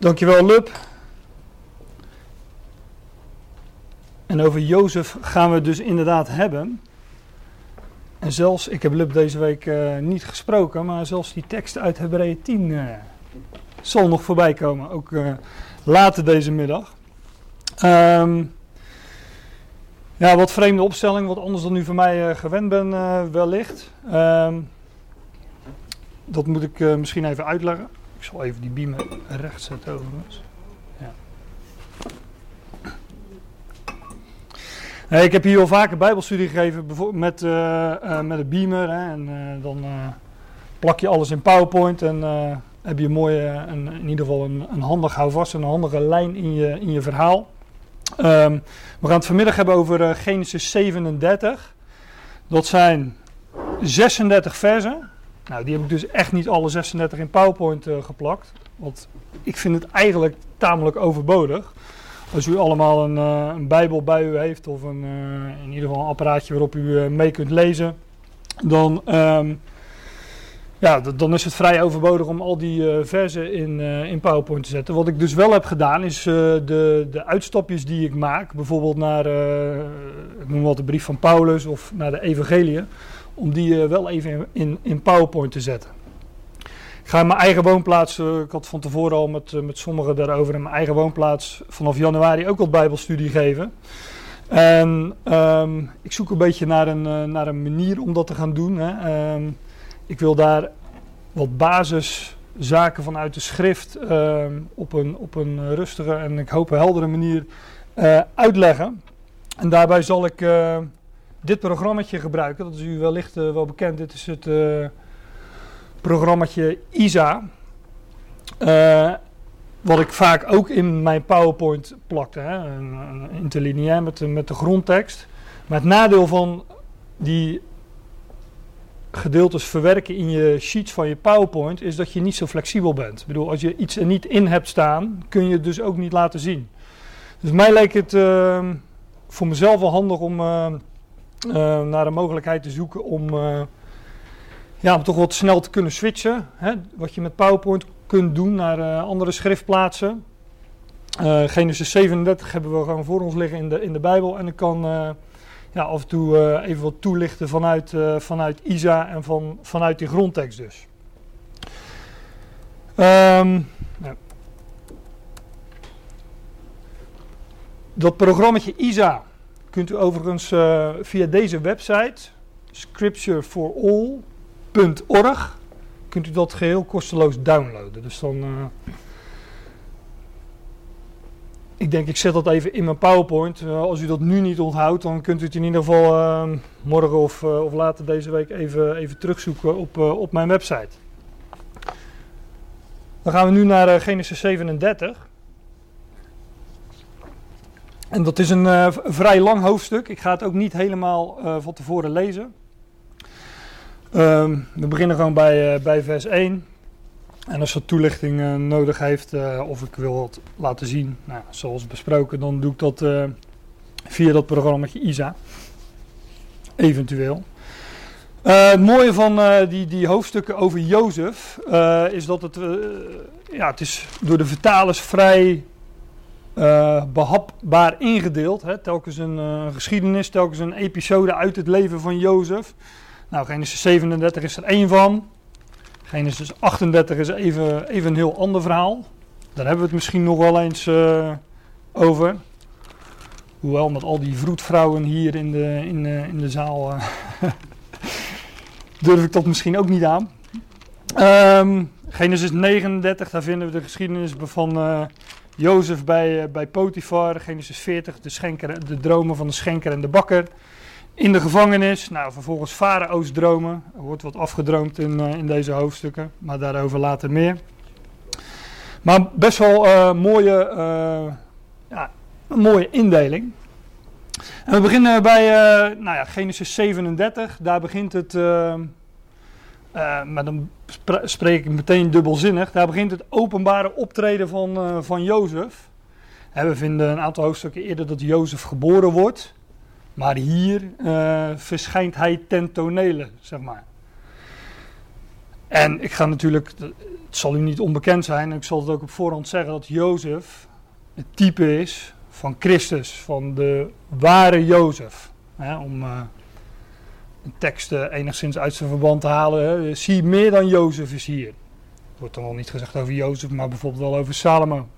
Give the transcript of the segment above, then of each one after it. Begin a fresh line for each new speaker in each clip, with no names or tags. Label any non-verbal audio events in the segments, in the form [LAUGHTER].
Dankjewel, Lub. En over Jozef gaan we het dus inderdaad hebben. En zelfs, ik heb Lub deze week uh, niet gesproken, maar zelfs die tekst uit Hebreeën 10 uh, zal nog voorbij komen. Ook uh, later deze middag. Um, ja, wat vreemde opstelling, wat anders dan u van mij gewend ben wellicht. Um, dat moet ik misschien even uitleggen. Ik zal even die beamer recht zetten overigens. Ja. ik heb hier al vaker bijbelstudie gegeven met, uh, uh, met een beamer. Hè, en uh, dan plak je alles in PowerPoint en heb je een mooie, een, in ieder geval een, een handig houvast, een handige lijn in je, in je verhaal. Um, we gaan het vanmiddag hebben over Genesis 37. Dat zijn 36 versen. Nou, die heb ik dus echt niet alle 36 in PowerPoint uh, geplakt. Want ik vind het eigenlijk tamelijk overbodig. Als u allemaal een, uh, een Bijbel bij u heeft, of een, uh, in ieder geval een apparaatje waarop u mee kunt lezen, dan, um, ja, dan is het vrij overbodig om al die versen in, in PowerPoint te zetten. Wat ik dus wel heb gedaan, is de, de uitstapjes die ik maak, bijvoorbeeld naar, ik noem wat de brief van Paulus of naar de Evangeliën om die uh, wel even in, in PowerPoint te zetten. Ik ga in mijn eigen woonplaats, uh, ik had van tevoren al met, uh, met sommigen daarover in mijn eigen woonplaats vanaf januari ook wat bijbelstudie geven. En um, ik zoek een beetje naar een, naar een manier om dat te gaan doen. Hè. Um, ik wil daar wat basiszaken vanuit de schrift um, op, een, op een rustige en ik hoop een heldere manier uitleggen. En daarbij zal ik dit programmaatje gebruiken. Dat is u wellicht uh, wel bekend. Dit is het uh, programmaatje ISA. Uh, wat ik vaak ook in mijn PowerPoint plakte. Hè. Een, interlineair met, met de grondtekst. Maar het nadeel van die gedeeltes verwerken in je sheets van je PowerPoint is dat je niet zo flexibel bent. Ik bedoel, als je iets er niet in hebt staan, kun je het dus ook niet laten zien. Dus mij leek het voor mezelf wel handig om naar de mogelijkheid te zoeken om, uh, ja, om toch wat snel te kunnen switchen. Hè? Wat je met PowerPoint kunt doen naar uh, andere schriftplaatsen. Genesis 37 hebben we gewoon voor ons liggen in de, in de Bijbel. En ik kan ja, af en toe even wat toelichten vanuit, vanuit ISA en van, vanuit die grondtekst dus. Um, ja. Dat programmaatje ISA kunt u overigens uh, via deze website, scriptureforall.org, kunt u dat geheel kosteloos downloaden. Dus dan, uh, ik denk ik zet dat even in mijn PowerPoint. Uh, als u dat nu niet onthoudt, dan kunt u het in ieder geval morgen of, of later deze week even, even terugzoeken op, op mijn website. Dan gaan we nu naar Genesis 37. En dat is een uh, vrij lang hoofdstuk. Ik ga het ook niet helemaal uh, van tevoren lezen. Um, we beginnen gewoon bij, uh, bij vers 1. En als er toelichting nodig heeft of ik wil het laten zien, nou, zoals besproken, dan doe ik dat via dat programma ISA. Eventueel. het mooie van die, die hoofdstukken over Jozef is dat het, ja, het is door de vertalers vrij uh, behapbaar ingedeeld. Hè? Telkens een uh, geschiedenis, telkens een episode uit het leven van Jozef. Nou, Genesis 37 is er één van. Genesis 38 is even, even een heel ander verhaal. Daar hebben we het misschien nog wel eens uh, over. Hoewel, met al die vroedvrouwen hier in de, in, in de zaal [LAUGHS] durf ik dat misschien ook niet aan. Um, Genesis 39, daar vinden we de geschiedenis van Jozef bij, uh, bij Potifar, Genesis 40, de, schenker, de dromen van de schenker en de bakker. In de gevangenis, nou vervolgens Farao's dromen. Er wordt wat afgedroomd in, uh, in deze hoofdstukken, maar daarover later meer. Maar best wel uh, mooie, ja, een mooie indeling. En we beginnen bij nou ja, Genesis 37, daar begint het maar dan spreek ik meteen dubbelzinnig. Daar begint het openbare optreden van, uh, van Jozef. we vinden een aantal hoofdstukken eerder dat Jozef geboren wordt. Maar hier uh, verschijnt hij ten tonele, zeg maar. En ik ga natuurlijk, het zal u niet onbekend zijn, ik zal het ook op voorhand zeggen, dat Jozef het type is van Christus, van de ware Jozef. Hè, om uh, een tekst uh, enigszins uit zijn verband te halen. Zie meer dan Jozef is hier. Er wordt dan wel niet gezegd over Jozef, maar bijvoorbeeld wel over Salomo.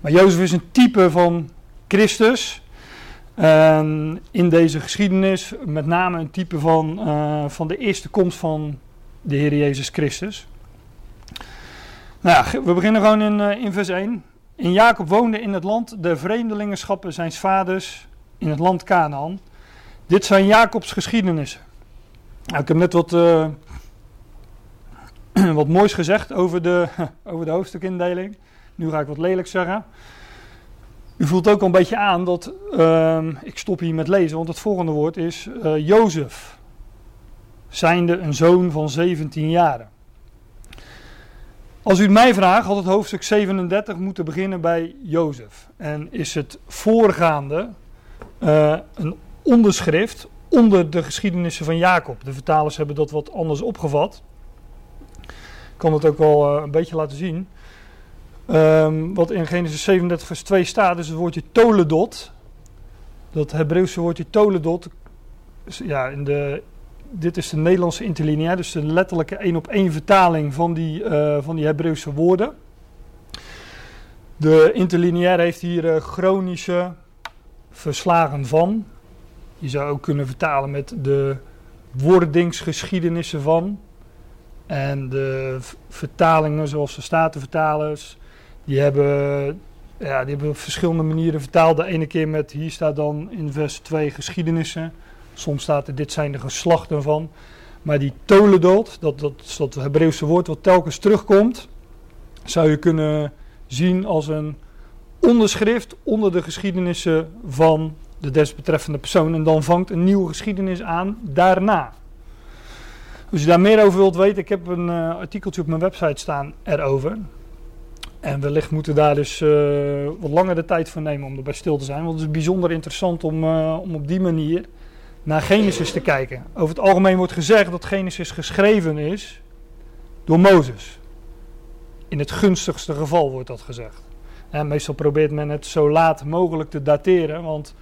Maar Jozef is een type van Christus. En in deze geschiedenis met name een type van, uh, van de eerste komst van de Heer Jezus Christus. Nou we beginnen gewoon in, uh, in vers 1. In Jacob woonde in het land de vreemdelingenschappen zijn vaders in het land Canaan. Dit zijn Jacobs geschiedenissen. Nou, ik heb net wat, uh, [CLEARS THROAT] wat moois gezegd over de, [LAUGHS] over de hoofdstukindeling. Nu ga ik wat lelijk zeggen. U voelt ook al een beetje aan dat, uh, ik stop hier met lezen, want het volgende woord is uh, Jozef. Zijnde een zoon van 17 jaren. Als u het mij vraagt, had het hoofdstuk 37 moeten beginnen bij Jozef. En is het voorgaande uh, een onderschrift onder de geschiedenissen van Jacob. De vertalers hebben dat wat anders opgevat. Ik kan het ook wel uh, een beetje laten zien. Um, wat in Genesis 37 vers 2 staat, is het woordje toledot. Dat Hebreeuwse woordje toledot. Ja, in de, dit is de Nederlandse interlineair, dus de letterlijke één op één vertaling van die, uh, van die Hebreeuwse woorden. De interlineair heeft hier uh, chronische verslagen van. Je zou ook kunnen vertalen met de wordingsgeschiedenissen van. En de vertalingen zoals de Statenvertalers, die hebben, ja, die hebben op verschillende manieren vertaald. De ene keer met, hier staat dan in vers 2 geschiedenissen. Soms staat er, dit zijn de geslachten van. Maar die toledot, dat, dat is dat Hebreeuwse woord wat telkens terugkomt, zou je kunnen zien als een onderschrift onder de geschiedenissen van de desbetreffende persoon. En dan vangt een nieuwe geschiedenis aan daarna. Als je daar meer over wilt weten, ik heb een uh, artikeltje op mijn website staan erover. En wellicht moeten daar dus uh, wat langer de tijd voor nemen om erbij stil te zijn. Want het is bijzonder interessant om, uh, om op die manier naar Genesis te kijken. Over het algemeen wordt gezegd dat Genesis geschreven is door Mozes. In het gunstigste geval wordt dat gezegd. Meestal probeert men het zo laat mogelijk te dateren, want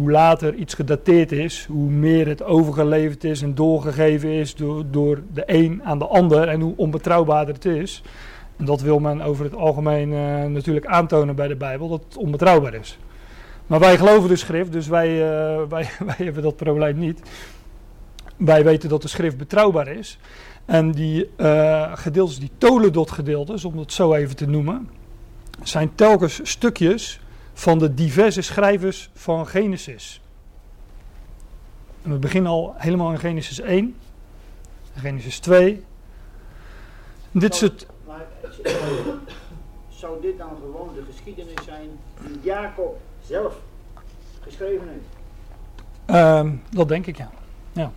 hoe later iets gedateerd is, hoe meer het overgeleverd is en doorgegeven is door, door de een aan de ander en hoe onbetrouwbaarder het is. En dat wil men over het algemeen uh, natuurlijk aantonen bij de Bijbel, dat het onbetrouwbaar is. Maar wij geloven de schrift, dus wij, uh, [LAUGHS] wij, wij hebben dat probleem niet. Wij weten dat de schrift betrouwbaar is. En die uh, gedeeltes, die toledot gedeeltes, om het zo even te noemen, zijn telkens stukjes van de diverse schrijvers van Genesis. En we beginnen al helemaal in Genesis 1, Genesis 2. Dit
zou,
soort.
Maar, zou dit dan gewoon de geschiedenis zijn die Jacob zelf geschreven heeft?
Um, dat denk ik, ja. ja.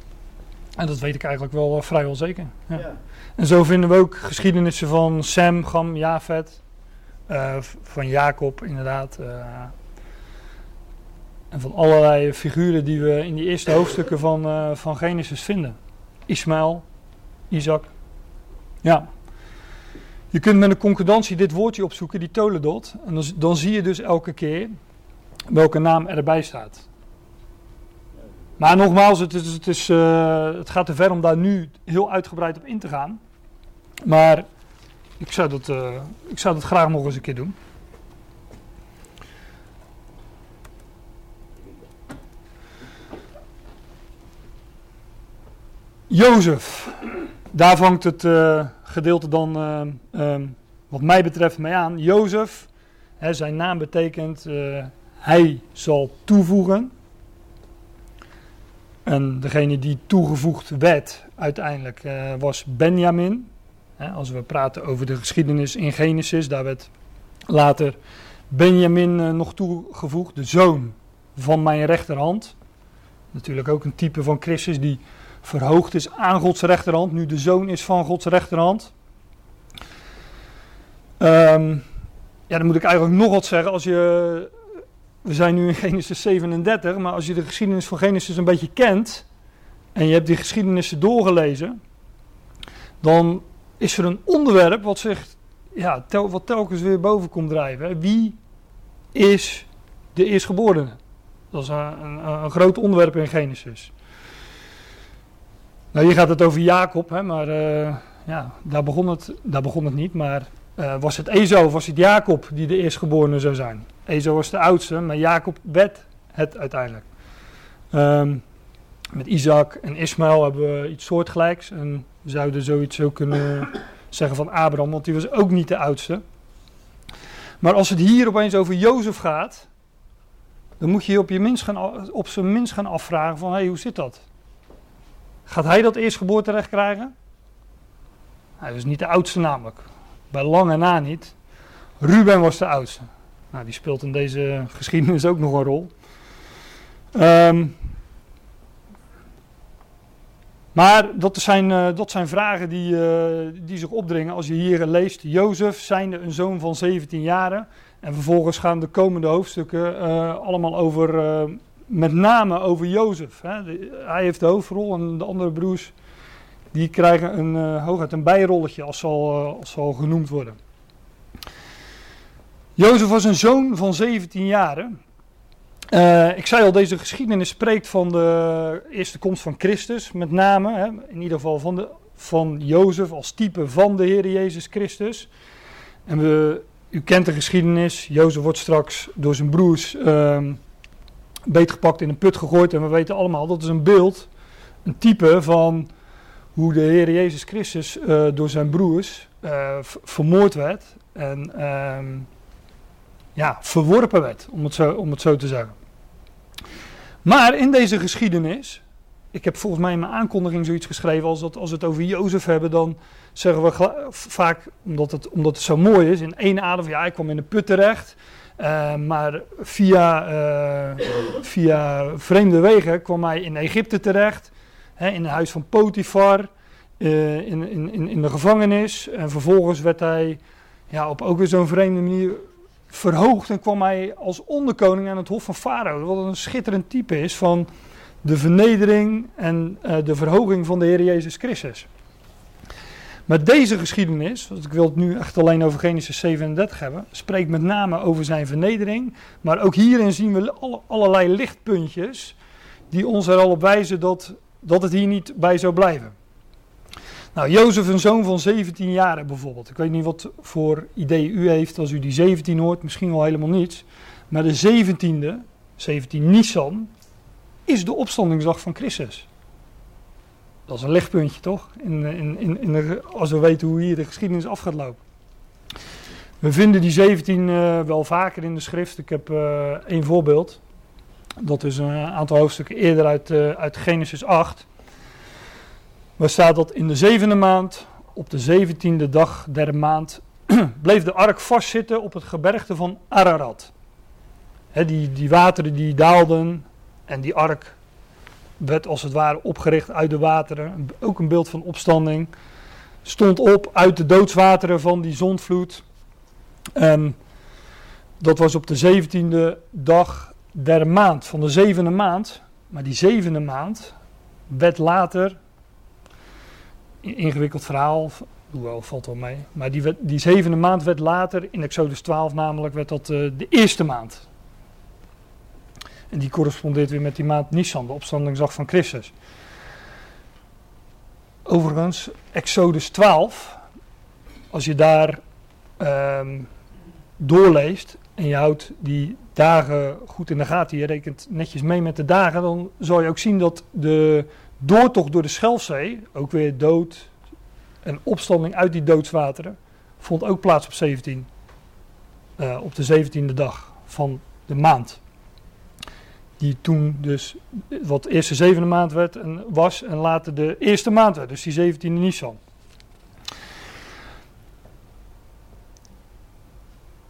En dat weet ik eigenlijk wel uh, vrijwel zeker. Ja.
Ja.
En zo vinden we ook geschiedenissen van Sem, Gam, Jafet. Uh, van Jacob, inderdaad. Uh, en van allerlei figuren die we in die eerste hoofdstukken van, uh, van Genesis vinden. Ismaël, Isaac. Ja. Je kunt met een concordantie dit woordje opzoeken, die toledot. En dan, dan zie je dus elke keer welke naam erbij staat. Maar nogmaals, het, is, het, is, het gaat te ver om daar nu heel uitgebreid op in te gaan. Maar ik zou, dat, uh, ik zou dat graag nog eens een keer doen. Jozef. Daar vangt het uh, gedeelte dan, uh, um, wat mij betreft, mee aan. Jozef, hè, zijn naam betekent hij zal toevoegen. En degene die toegevoegd werd uiteindelijk was Benjamin. Als we praten over de geschiedenis in Genesis, daar werd later Benjamin uh, nog toegevoegd, de zoon van mijn rechterhand. Natuurlijk ook een type van Christus die verhoogd is aan Gods rechterhand, nu de zoon is van Gods rechterhand. Um, ja, dan moet ik eigenlijk nog wat zeggen. Als je, we zijn nu in Genesis 37, maar als je de geschiedenis van Genesis een beetje kent en je hebt die geschiedenissen doorgelezen, dan is er een onderwerp wat zich ja, wat telkens weer boven komt drijven. Wie is de eerstgeborene? Dat is een, een, een, groot onderwerp in Genesis. Nou, hier gaat het over Jacob, hè, maar uh, ja, daar, begon het, daar begon het niet. Maar uh, was het Ezo of was het Jacob die de eerstgeborene zou zijn? Ezo was de oudste, maar Jacob werd het uiteindelijk. Um, met Isaac en Ismaël hebben we iets soortgelijks. En we zouden zoiets ook kunnen [COUGHS] zeggen van Abraham, want die was ook niet de oudste. Maar als het hier opeens over Jozef gaat, dan moet je je op, je minst gaan, op zijn minst gaan afvragen van, hé, hey, hoe zit dat? Gaat hij dat eerstgeboorterecht krijgen? Hij was niet de oudste namelijk. Bij lange na niet. Ruben was de oudste. Nou, die speelt in deze [LAUGHS] geschiedenis ook nog een rol. Um, maar dat zijn, uh, dat zijn vragen die, uh, die zich opdringen als je hier leest. Jozef, zijnde een zoon van 17 jaren. En vervolgens gaan de komende hoofdstukken uh, allemaal over, met name over Jozef. Hè. Hij heeft de hoofdrol en de andere broers die krijgen een, hooguit een bijrolletje als zal, als genoemd worden. Jozef was een zoon van 17 jaren. Uh, ik zei al, deze geschiedenis spreekt van de eerste komst van Christus, met name, hè, in ieder geval van, de, van Jozef als type van de Heer Jezus Christus. En we, u kent de geschiedenis, Jozef wordt straks door zijn broers uh, beetgepakt in een put gegooid en we weten allemaal, dat is een beeld, een type van hoe de Heer Jezus Christus uh, door zijn broers uh, vermoord werd en ehm, ja, verworpen werd, om het, zo, om het zo te zeggen. Maar in deze geschiedenis, ik heb volgens mij in mijn aankondiging zoiets geschreven, als, dat, als we het over Jozef hebben, dan zeggen we vaak, omdat het, omdat het zo mooi is, in één adem, ja, ik kwam in de put terecht. Uh, maar via, uh, via vreemde wegen kwam hij in Egypte terecht, hè, in het huis van Potifar, uh, in, in, in de gevangenis. En vervolgens werd hij ja, op ook weer zo'n vreemde manier verhoogd en kwam hij als onderkoning aan het hof van Farao. Wat een schitterend type is van de vernedering en uh, de verhoging van de Heer Jezus Christus. Maar deze geschiedenis, want ik wil het nu echt alleen over Genesis 37 hebben, spreekt met name over zijn vernedering. Maar ook hierin zien we alle, allerlei lichtpuntjes die ons er al op wijzen dat, dat het hier niet bij zou blijven. Nou, Jozef, een zoon van 17 jaar bijvoorbeeld. Ik weet niet wat voor idee u heeft als u die 17 hoort, misschien wel helemaal niets. Maar de 17e, 17 Nisan, is de opstandingsdag van Christus. Dat is een lichtpuntje toch? In, in, in, in als we weten hoe hier de geschiedenis af gaat lopen. We vinden die 17 uh, eh, wel vaker in de schrift. Ik heb uh, één voorbeeld. Dat is een aantal hoofdstukken eerder uit, uit Genesis 8. Waar staat dat in de zevende maand, op de zeventiende dag der maand, [CLEARS THROAT] bleef de ark vastzitten op het gebergte van Ararat. die, die wateren die daalden en die ark werd als het ware opgericht uit de wateren. Ook een beeld van opstanding. Stond op uit de doodswateren van die zondvloed. En dat was op de zeventiende dag der maand, van de zevende maand. Maar die zevende maand werd later ingewikkeld verhaal. Hoewel, valt wel mee. Maar die, die zevende maand werd later, in Exodus 12 namelijk, werd dat uh, de eerste maand. En die correspondeert weer met die maand Nisan, de opstandingsdag van Christus. Overigens, Exodus 12, als je daar um, doorleest en je houdt die dagen goed in de gaten, je rekent netjes mee met de dagen, dan zal je ook zien dat de doortocht door de Schelfzee, ook weer dood en opstanding uit die doodswateren, vond ook plaats op 17. Uh, eh, op de 17e dag van de maand. Die toen dus wat eerste zevende maand werd en was en later de eerste maand werd, dus die 17e Nisan.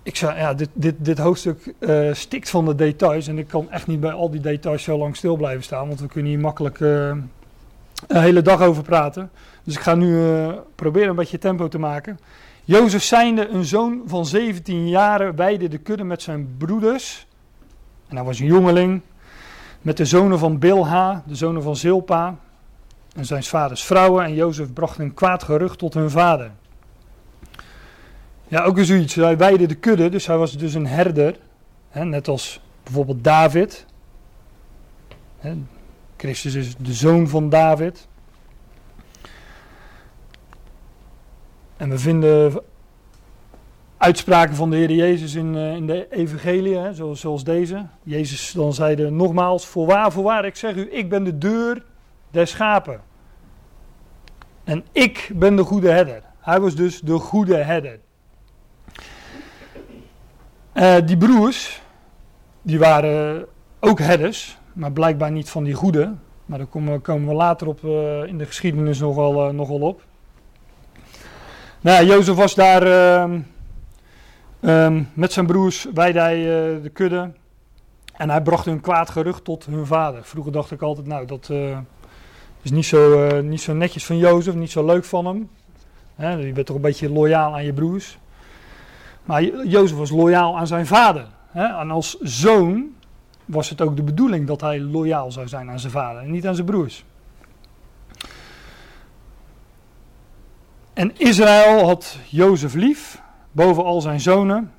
Ik zei, ja, dit, dit, dit hoofdstuk uh, stikt van de details en ik kan echt niet bij al die details zo lang stil blijven staan, want we kunnen hier makkelijk een hele dag over praten. Dus ik ga nu uh, proberen een beetje tempo te maken. Jozef zijnde een zoon van 17 jaren weide de kudde met zijn broeders. En hij was een jongeling. Met de zonen van Bilha, de zonen van Zilpa. en zijn vaders vrouwen. En Jozef bracht een kwaad gerucht tot hun vader. Ja, ook weer zoiets. Hij weide de kudde, dus hij was dus een herder. Hè, net als bijvoorbeeld David. Hè, Christus is de zoon van David. En we vinden uitspraken van de Heer Jezus in, uh, in de evangelie, zoals, zoals, deze. Jezus dan zeide nogmaals, voorwaar, voorwaar, ik zeg u, ik ben de deur der schapen. En ik ben de goede herder. Hij was dus de goede herder. Uh, die broers, die waren ook herders, maar blijkbaar niet van die goede. Maar daar komen, komen we later op uh, in de geschiedenis nogal, uh, nogal op. Nou, Jozef was daar uh, um, met zijn broers, weide hij de kudde. En hij bracht hun kwaad gerucht tot hun vader. Vroeger dacht ik altijd, nou, dat is niet zo, niet zo netjes van Jozef, niet zo leuk van hem. Hè, je bent toch een beetje loyaal aan je broers. Maar Jozef was loyaal aan zijn vader. En als zoon was het ook de bedoeling dat hij loyaal zou zijn aan zijn vader en niet aan zijn broers. En Israël had Jozef lief, boven al zijn zonen,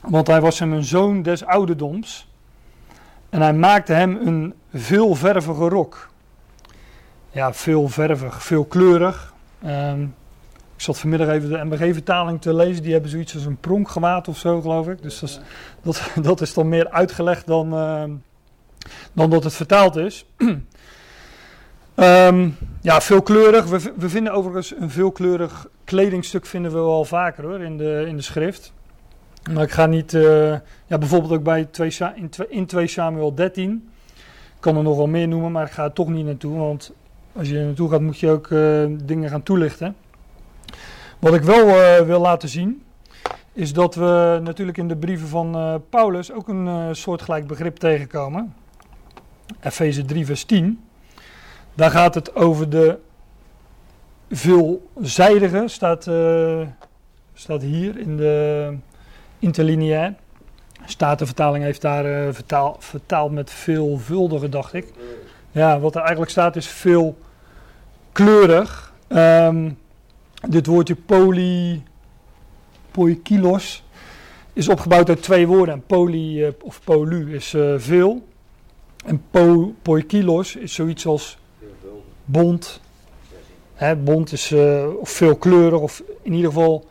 want hij was hem een zoon des ouderdoms. En hij maakte hem een veelvervige rok. Ja, veelvervig, veelkleurig. Um, ik zat vanmiddag even de MBG-vertaling te lezen. Die hebben zoiets als een pronkgewaad of zo, geloof ik. Dus dat is, dat, [LAUGHS] is dan meer uitgelegd dan, uh, dan dat het vertaald is. um, [CLEARS THROAT] ja, veelkleurig. We, we vinden overigens een veelkleurig kledingstuk vinden we wel vaker hoor, in de, in de schrift. Maar ik ga niet, uh, ja, bijvoorbeeld ook bij 2, in, 2, in 2 Samuel 13. Ik kan er nog wel meer noemen, maar ik ga er toch niet naartoe. Want als je er naartoe gaat, moet je ook uh, dingen gaan toelichten. Wat ik wel uh, wil laten zien, is dat we natuurlijk in de brieven van uh, Paulus ook een uh, soortgelijk begrip tegenkomen. Efeze 3, vers 10. Daar gaat het over de veelzijdige, staat, staat hier in de interlineair. Statenvertaling heeft daar vertaal, vertaald met veelvuldige, dacht ik. Ja, wat er eigenlijk staat is veelkleurig. Um, dit woordje poly, poikilos is opgebouwd uit twee woorden. En poly uh, of polu is uh, veel. En po, poikilos is zoiets als bont. Hè, bont is uh, of veelkleurig of in ieder geval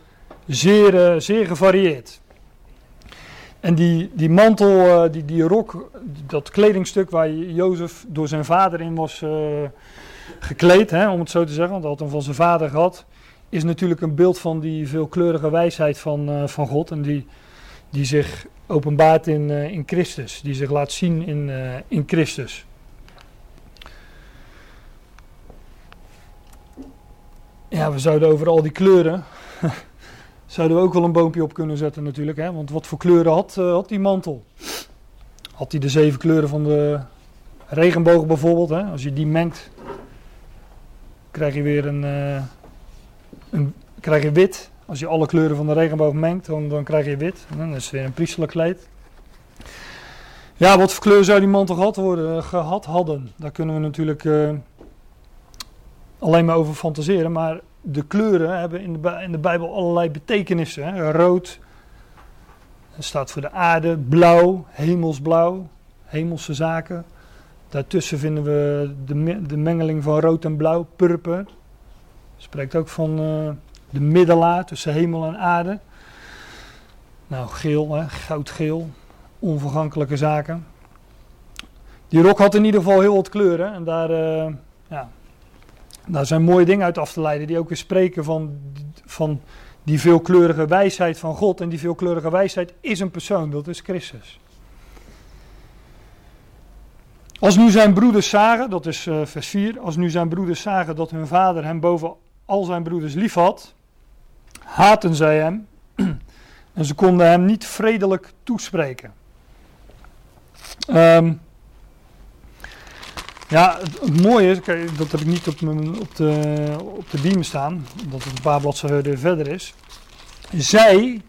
zeer, zeer gevarieerd. En die, die mantel, die, die rok, dat kledingstuk waar Jozef door zijn vader in was gekleed, hè, om het zo te zeggen, want hij had hem van zijn vader gehad is natuurlijk een beeld van die veelkleurige wijsheid van, uh, van God. En die, die zich openbaart in, uh, in Christus. Die zich laat zien in, uh, in Christus. Ja, we zouden over al die kleuren. [LAUGHS] zouden we ook wel een boompje op kunnen zetten, natuurlijk. Hè? Want wat voor kleuren had, had die mantel? Had hij de zeven kleuren van de regenboog bijvoorbeeld? Hè? Als je die mengt, krijg je weer een een, krijg je wit. Als je alle kleuren van de regenboog mengt, dan, dan krijg je wit. Dan is het weer een priesterlijk kleed. Ja, wat voor kleur zou die mantel gehad, worden, gehad hadden? Daar kunnen we natuurlijk uh, alleen maar over fantaseren. Maar de kleuren hebben in de, in de Bijbel allerlei betekenissen. Hè? Rood staat voor de aarde, blauw, hemelsblauw, hemelse zaken. Daartussen vinden we de, de mengeling van rood en blauw, purper. Spreekt ook van uh, de middelaar tussen hemel en aarde. Nou, geel, hè, goudgeel, onvergankelijke zaken. Die rok had in ieder geval heel wat kleuren. En daar, uh, ja, daar zijn mooie dingen uit af te leiden. Die ook weer spreken van, van die veelkleurige wijsheid van God. En die veelkleurige wijsheid is een persoon, dat is Christus. Als nu zijn broeders zagen, dat is uh, vers 4, als nu zijn broeders zagen dat hun vader hem boven al zijn broeders lief had, haatten zij hem [CLEARS THROAT] en ze konden hem niet vredelijk toespreken. Um, ja, het, mooie is, dat heb ik niet op, mijn, op, de, op de staan, omdat het een paar bladzijden verder is. Zij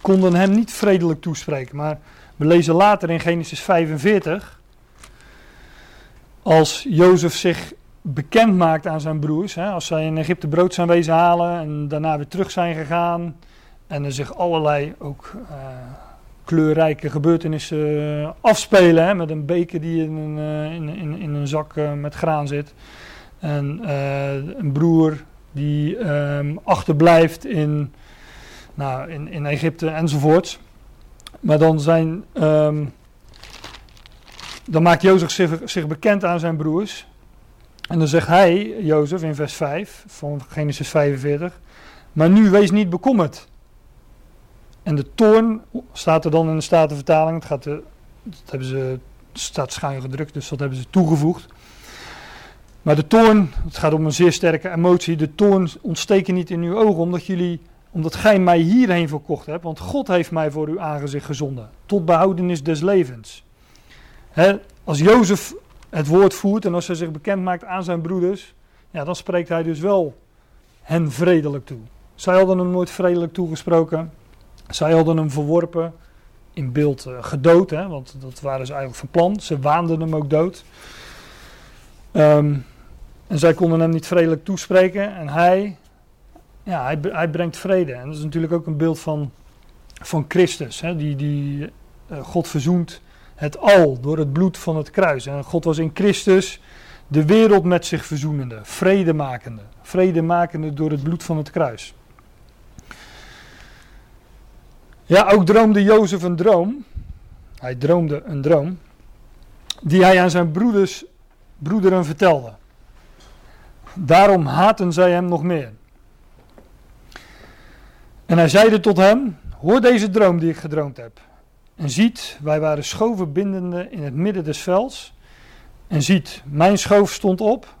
konden hem niet vredelijk toespreken, maar we lezen later in Genesis 45, als Jozef zich bekend maakt aan zijn broers. Hè, als zij in Egypte brood zijn wezen halen en daarna weer terug zijn gegaan. En er zich allerlei ook uh, kleurrijke gebeurtenissen afspelen. Hè, met een beker die in een, uh, in, in, in, een zak met graan zit. En een broer die um, achterblijft in, nou, in, in Egypte enzovoorts. Maar dan zijn. Um, dan maakt Jozef zich, zich bekend aan zijn broers. En dan zegt hij, Jozef, in vers 5 van Genesis 45. Maar nu wees niet bekommerd. En de toorn staat er dan in de Statenvertaling. Het, gaat de, dat hebben ze, staat schuin gedrukt, dus dat hebben ze toegevoegd. Maar de toorn, het gaat om een zeer sterke emotie. De toorn ontsteken niet in uw ogen, omdat jullie, omdat gij mij hierheen verkocht hebt. Want God heeft mij voor uw aangezicht gezonden, tot behoudenis des levens. als Jozef het woord voert en als hij zich bekend maakt aan zijn broeders, ja, dan spreekt hij dus wel hen vredelijk toe. Zij hadden hem nooit vredelijk toegesproken. Zij hadden hem verworpen, in beeld uh, gedood, hè, want dat waren ze eigenlijk van plan. Ze waanden hem ook dood. Um, en zij konden hem niet vredelijk toespreken en hij, ja, hij, hij brengt vrede. En dat is natuurlijk ook een beeld van, van Christus, hè, die, die uh, God verzoent het al door het bloed van het kruis. En God was in Christus de wereld met zich verzoenende, vredemakende. Vredemakende door het bloed van het kruis. Ja, ook droomde Jozef een droom. Hij droomde een droom. Die hij aan zijn broeders, broederen vertelde. Daarom haten zij hem nog meer. En hij zeide tot hem: Hoor deze droom die ik gedroomd heb. En ziet, wij waren schoven bindende in het midden des velds. En ziet, mijn schoof stond op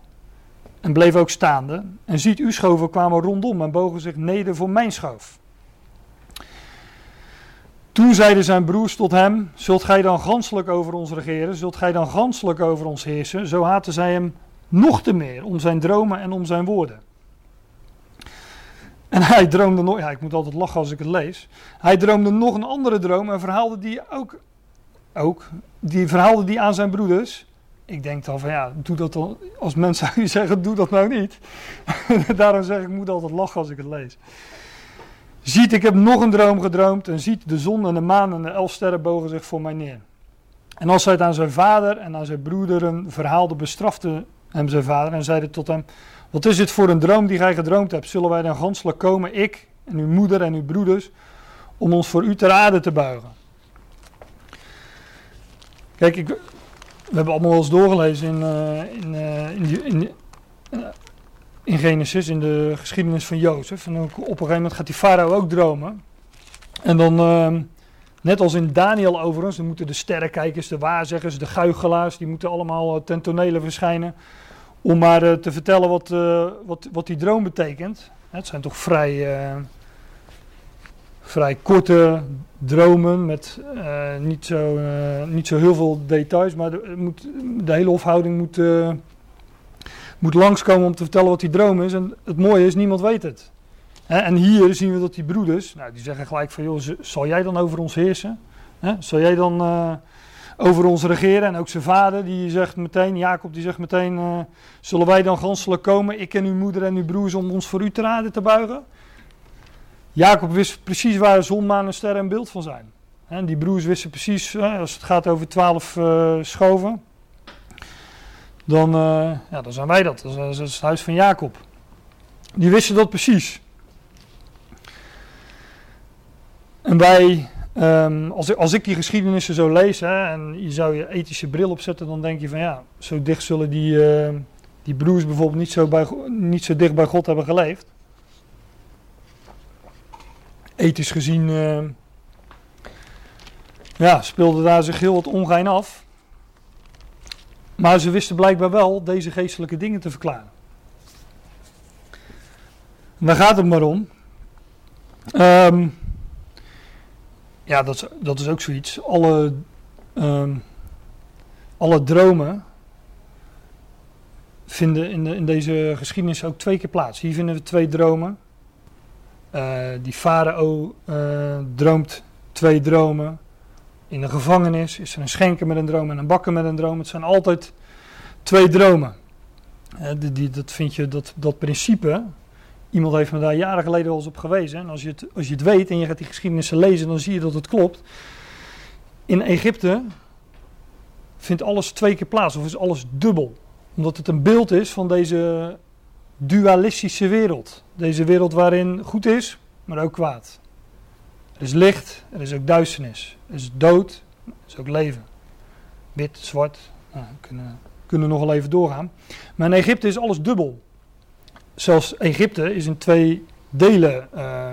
en bleef ook staande. En ziet, uw schoven kwamen rondom en bogen zich neder voor mijn schoof. Toen zeiden zijn broers tot hem: Zult gij dan ganselijk over ons regeren? Zult gij dan ganselijk over ons heersen? Zo haten zij hem nog te meer om zijn dromen en om zijn woorden. En hij droomde nog, ja, ik moet altijd lachen als ik het lees. Hij droomde nog een andere droom en verhaalde die ook, ook die verhaalde die aan zijn broeders. Ik denk dan van ja, doe dat dan, als mensen zou je zeggen, doe dat nou niet. [LAUGHS] Daarom zeg ik, ik moet altijd lachen als ik het lees. Ziet, ik heb nog een droom gedroomd en ziet de zon en de maan en de elf sterren bogen zich voor mij neer. En als hij het aan zijn vader en aan zijn broederen verhaalde, bestrafte hem zijn vader en zeide tot hem: Wat is dit voor een droom die gij gedroomd hebt? Zullen wij dan ganselijk komen, ik en uw moeder en uw broeders, om ons voor u ter aarde te buigen? Kijk, ik, we hebben allemaal wel eens doorgelezen in, uh, in, uh, in, in, uh, in, Genesis, in de geschiedenis van Jozef. En ook op een gegeven moment gaat die farao ook dromen. En dan, ehm, net als in Daniel overigens, dan moeten de sterrenkijkers, de waarzeggers, de guichelaars, die moeten allemaal ten tonele verschijnen. Om maar te vertellen wat, wat, wat die droom betekent. Het zijn toch vrij vrij korte dromen met niet, zo, niet zo heel veel details, maar de, moet, de hele hofhouding moet, moet langskomen om te vertellen wat die droom is. En het mooie is, niemand weet het. En hier zien we dat die broeders, nou, die zeggen gelijk van, joh, zal jij dan over ons heersen? Zal jij dan over ons regeren? En ook zijn vader, die zegt meteen, Jacob, die zegt meteen, zullen wij dan ganselijk komen, ik en uw moeder en uw broers, om ons voor u te raden te buigen? Jacob wist precies waar zon, maan en sterren een beeld van zijn. En die broers wisten precies, als het gaat over twaalf uh, schoven, dan, uh, ja, dan zijn wij dat. Dat is, het huis van Jacob. Die wisten dat precies. En wij, um, als, als ik die geschiedenissen zo lees, hè, en je zou je ethische bril opzetten, dan denk je van ja, zo dicht zullen die, uh, die broers bijvoorbeeld niet zo, bij, niet zo dicht bij God hebben geleefd ethisch gezien uh, ja, speelde daar zich heel wat ongein af. Maar ze wisten blijkbaar wel deze geestelijke dingen te verklaren. En daar gaat het maar om. Um, ja, dat is, dat is ook zoiets. Alle, um, alle dromen vinden in, de, in deze geschiedenis ook twee keer plaats. Hier vinden we twee dromen. Uh, die farao uh, droomt twee dromen. In de gevangenis is er een schenker met een droom en een bakker met een droom. Het zijn altijd twee dromen. die, die, dat vind je, dat, dat principe. Iemand heeft me daar jaren geleden al eens op gewezen. En als je, het, als je het weet en je gaat die geschiedenissen lezen, dan zie je dat het klopt. In Egypte vindt alles twee keer plaats, of is alles dubbel. Omdat het een beeld is van deze dualistische wereld. Deze wereld waarin goed is, maar ook kwaad. Er is licht, er is ook duisternis. Er is dood, er is ook leven. Wit, zwart, nou, kunnen, kunnen nogal even doorgaan. Maar in Egypte is alles dubbel. Zelfs Egypte is in twee delen uh,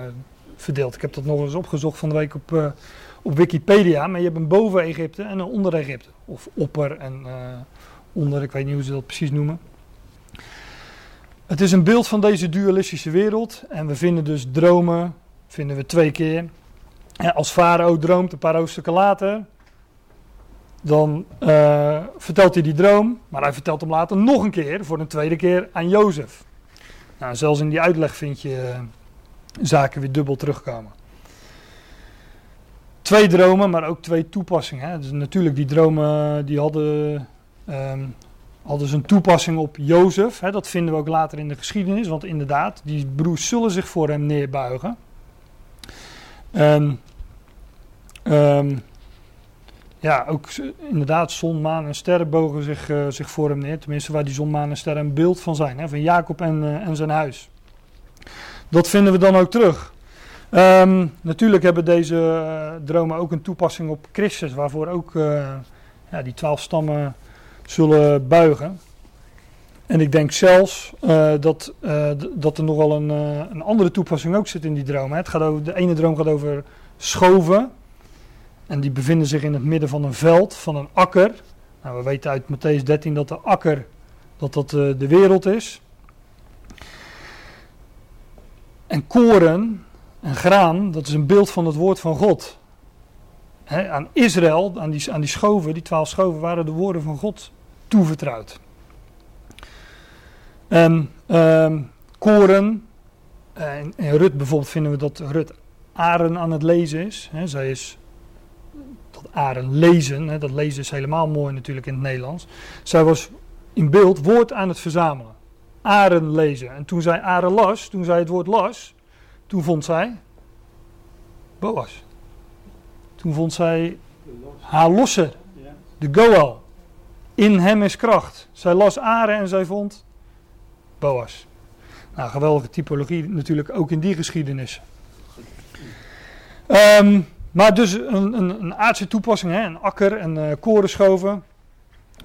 verdeeld. Ik heb dat nog eens opgezocht van de week op, uh, op Wikipedia. Maar je hebt een boven Egypte en een onder Egypte. Of opper en uh, onder, ik weet niet hoe ze dat precies noemen. Het is een beeld van deze dualistische wereld. En we vinden dus dromen, vinden we twee keer. Als Farao droomt een paar hoofdstukken later, dan vertelt hij die droom, maar hij vertelt hem later nog een keer, voor een tweede keer, aan Jozef. Nou, zelfs in die uitleg vind je uh, zaken weer dubbel terugkomen. Twee dromen, maar ook twee toepassingen. Hè. Dus natuurlijk, die dromen die hadden, um, hadden ze een toepassing op Jozef. Hè. Dat vinden we ook later in de geschiedenis, want inderdaad, die broers zullen zich voor hem neerbuigen. En um, ja, ook inderdaad, zon, maan en sterren bogen zich, uh, zich voor hem neer. Tenminste, waar die zon, maan en sterren een beeld van zijn. Hè, van Jacob en, uh, en zijn huis. Dat vinden we dan ook terug. Um, natuurlijk hebben deze uh, dromen ook een toepassing op Christus, waarvoor ook ja, die twaalf stammen zullen buigen. En ik denk zelfs dat, dat er nog wel een, een andere toepassing ook zit in die droom. Hè. Het gaat over, de ene droom gaat over schoven. En die bevinden zich in het midden van een veld, van een akker. Nou, we weten uit Matthäus 13 dat de akker dat dat uh, de wereld is. En koren en graan, dat is een beeld van het woord van God. Aan Israël, aan die, aan die schoven, die twaalf schoven, waren de woorden van God toevertrouwd. En uh, koren, en in Rut bijvoorbeeld vinden we dat Rut Aren aan het lezen is. He, zij is Aren lezen, hè, dat lezen is helemaal mooi natuurlijk in het Nederlands. Zij was in beeld woord aan het verzamelen. Aren lezen. En toen zij Aren las, toen zij het woord las, toen vond zij Boas. Toen vond zij haar losser, de Goal. In hem is kracht. Zij las Aren en zij vond Boas. Nou, geweldige typologie natuurlijk ook in die geschiedenis. Um, maar dus een, een, een aardse toepassing, hè? een akker en uh, korenschoven,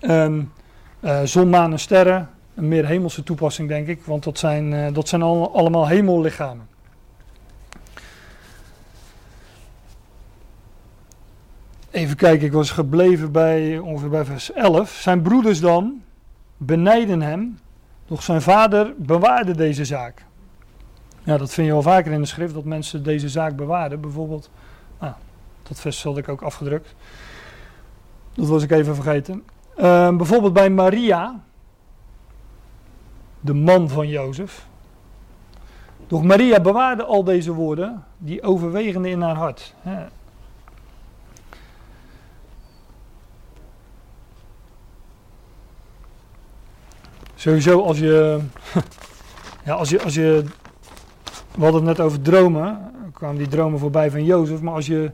um, uh, zon, maan en sterren. Een meer hemelse toepassing denk ik, want dat zijn, uh, dat zijn al, allemaal hemellichamen. Even kijken, ik was gebleven bij ongeveer bij vers 11. Zijn broeders dan benijden hem, doch zijn vader bewaarde deze zaak. Ja, dat vind je wel vaker in de schrift, dat mensen deze zaak bewaarden. Bijvoorbeeld Ah, dat vers had ik ook afgedrukt. Dat was ik even vergeten. Uh, bijvoorbeeld bij Maria, de man van Jozef. Doch Maria bewaarde al deze woorden, die overwegende in haar hart. Hè. Sowieso als je, [LAUGHS] ja, als je, als je, we hadden het net over dromen, kwamen die dromen voorbij van Jozef. Maar als je,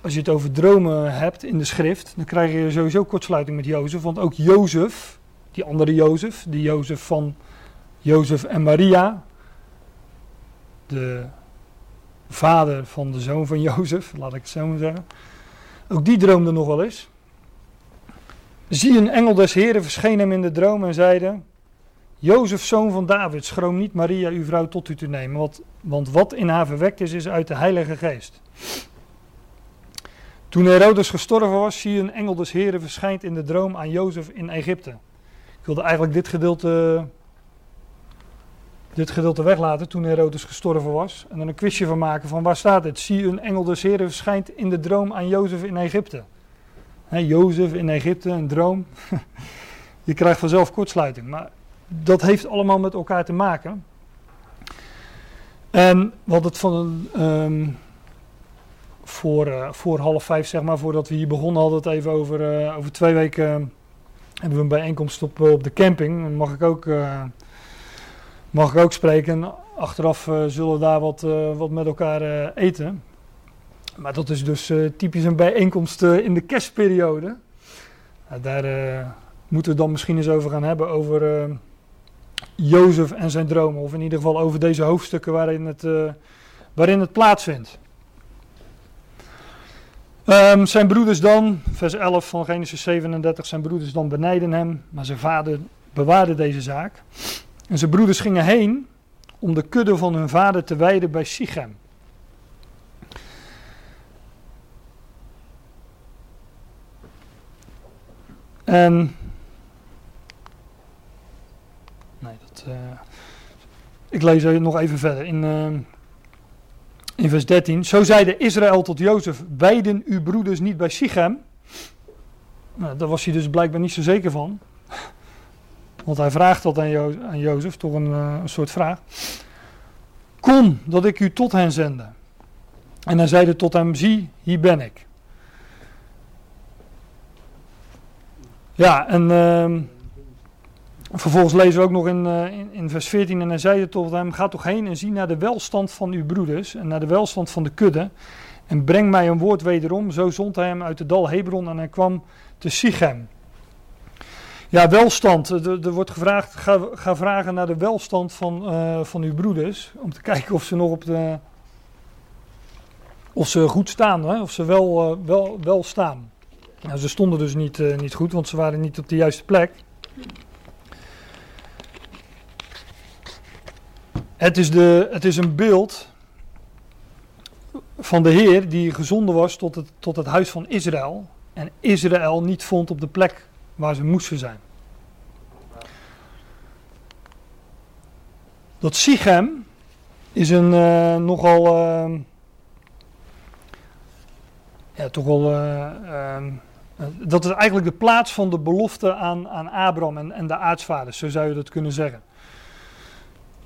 als je het over dromen hebt in de schrift, dan krijg je sowieso kortsluiting met Jozef. Want ook Jozef, die andere Jozef, die Jozef van Jozef en Maria, de vader van de zoon van Jozef, laat ik het zo maar zeggen. Ook die droomde nog wel eens. Zie een engel des Heren verscheen hem in de droom en zeide: Jozef, zoon van David, schroom niet Maria, uw vrouw, tot u te nemen, want, want wat in haar verwekt is, is uit de Heilige Geest. Toen Herodes gestorven was, zie een engel des Heren verschijnt in de droom aan Jozef in Egypte. Ik wilde eigenlijk dit gedeelte, dit gedeelte weglaten toen Herodes gestorven was. En dan een quizje van maken van waar staat het? Zie een engel des Heren verschijnt in de droom aan Jozef in Egypte. He, Jozef in Egypte, een droom. [LAUGHS] je krijgt vanzelf kortsluiting. Maar dat heeft allemaal met elkaar te maken. En wat het van um, voor, uh, voor half vijf, zeg maar, voordat we hier begonnen, hadden het even over, uh, over twee weken hebben we een bijeenkomst op, op de camping. Mag ik ook, mag ik ook spreken. Achteraf zullen we daar wat, wat met elkaar eten. Maar dat is dus typisch een bijeenkomst in de kerstperiode. daar moeten we dan misschien eens over gaan hebben. Over Jozef en zijn dromen. Of in ieder geval over deze hoofdstukken waarin het, waarin het plaatsvindt. Um, zijn broeders dan, vers 11 van Genesis 37, zijn broeders dan benijden hem, maar zijn vader bewaarde deze zaak. En zijn broeders gingen heen om de kudde van hun vader te wijden bij Sichem. En. Nee, dat. Uh, ik lees nog even verder. In. Uh, in vers 13. Zo zeide Israël tot Jozef: Weiden uw broeders niet bij Sichem? Nou, daar was hij dus blijkbaar niet zo zeker van. [LAUGHS] Want hij vraagt dat aan, jo aan Jozef, toch een, uh, een, soort vraag. Kom, dat ik u tot hen zende. En hij zeide tot hem: Zie, hier ben ik. Ja, en. Uh, Vervolgens lezen we ook nog in, uh, in, in, vers 14 en hij zeide tot hem, ga toch heen en zie naar de welstand van uw broeders en naar de welstand van de kudde en breng mij een woord wederom. Zo zond hij hem uit de dal Hebron en hij kwam te Sichem. Ja, welstand. Er, wordt gevraagd, ga, vragen naar de welstand van, uh, van uw broeders, om te kijken of ze nog op de, of ze goed staan, hè? of ze wel, uh, wel, wel staan. Nou, ze stonden dus niet, niet goed, want ze waren niet op de juiste plek. Het is, de, het is een beeld van de Heer die gezonden was tot het, tot het huis van Israël. En Israël niet vond op de plek waar ze moesten zijn. Dat Sichem is een uh, nogal. Uh, ja, toch wel. Uh, dat is eigenlijk de plaats van de belofte aan, aan Abraham en, en de aartsvaders, zo zou je dat kunnen zeggen.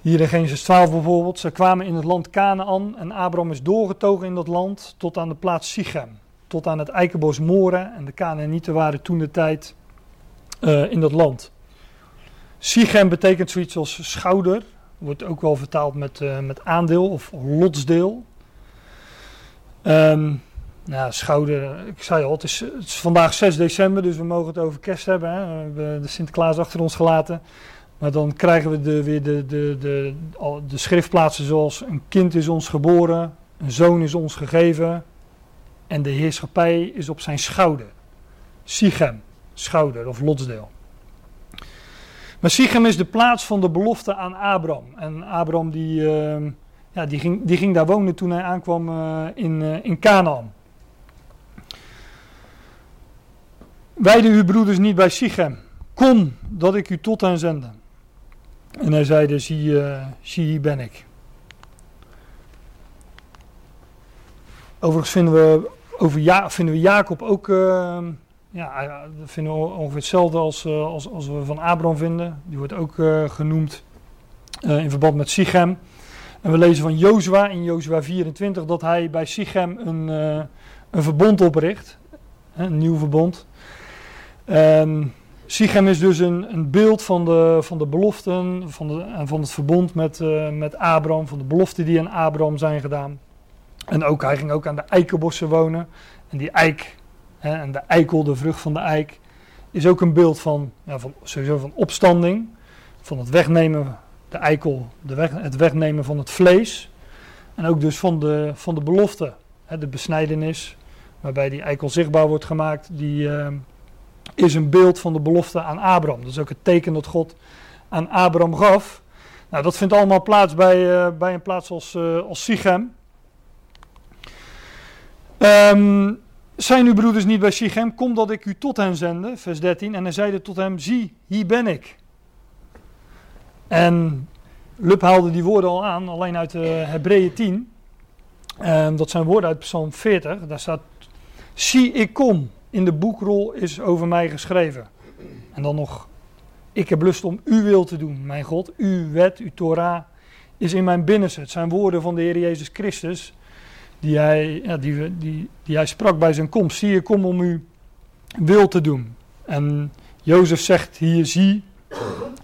Hier in Genesis 12 bijvoorbeeld, ze kwamen in het land Canaan en Abraham is doorgetogen in dat land tot aan de plaats Sichem. Tot aan het eikenbos Moren en de Canaanieten waren toen de tijd uh, in dat land. Sichem betekent zoiets als schouder, wordt ook wel vertaald met, uh, met aandeel of lotsdeel. Um, nou, schouder, ik zei al, het is, het is, vandaag 6 december, dus we mogen het over kerst hebben. Hè. We hebben de Sinterklaas achter ons gelaten. Maar dan krijgen we de, weer de, de, de, de, schriftplaatsen zoals een kind is ons geboren, een zoon is ons gegeven en de heerschappij is op zijn schouder. Sichem, schouder of lotsdeel. Maar Sichem is de plaats van de belofte aan Abraham. En Abraham die, uh, ja, die, ging, die ging daar wonen toen hij aankwam uh, in, uh, in Canaan. Wijden uw broeders niet bij Sichem. Kom, dat ik u tot hen zende. En hij zei dus, zie, uh, zie hier ben ik. Overigens vinden we, over ja, vinden we Jacob ook, uh, ja, vinden ongeveer hetzelfde als, uh, als, als we van Abraham vinden. Die wordt ook uh, genoemd in verband met Sichem. En we lezen van Jozua in Jozua 24 dat hij bij Sichem een, een verbond opricht. Een nieuw verbond. Um, Sichem is dus een, een beeld van de, van de beloften van de, en van het verbond met, uh, met Abraham, van de beloften die aan Abraham zijn gedaan. En ook, hij ging ook aan de eikenbossen wonen. En die eik, hè, en de eikel, de vrucht van de eik, is ook een beeld van, ja, van, sowieso van opstanding. Van het wegnemen, de eikel, de weg, het wegnemen van het vlees. En ook dus van de, van de belofte, hè, de besnijdenis, waarbij die eikel zichtbaar wordt gemaakt, die... Uh, is een beeld van de belofte aan Abraham. Dat is ook het teken dat God aan Abraham gaf. Nou, dat vindt allemaal plaats bij, uh, bij een plaats als, uh, als Sichem. Um, zijn uw broeders niet bij Sichem? Kom dat ik u tot hen zende, vers 13. En hij zeide tot hem, zie, hier ben ik. En Lub haalde die woorden al aan, alleen uit uh, Hebreeën 10. Um, dat zijn woorden uit Psalm 40. Daar staat, zie ik kom in de boekrol is over mij geschreven. En dan nog, ik heb lust om uw wil te doen, mijn God. Uw wet, uw Torah is in mijn binnenste. Het zijn woorden van de Heer Jezus Christus die hij, ja, die, die, die hij sprak bij zijn komst. Zie, ik kom om uw wil te doen. En Jozef zegt hier, zie,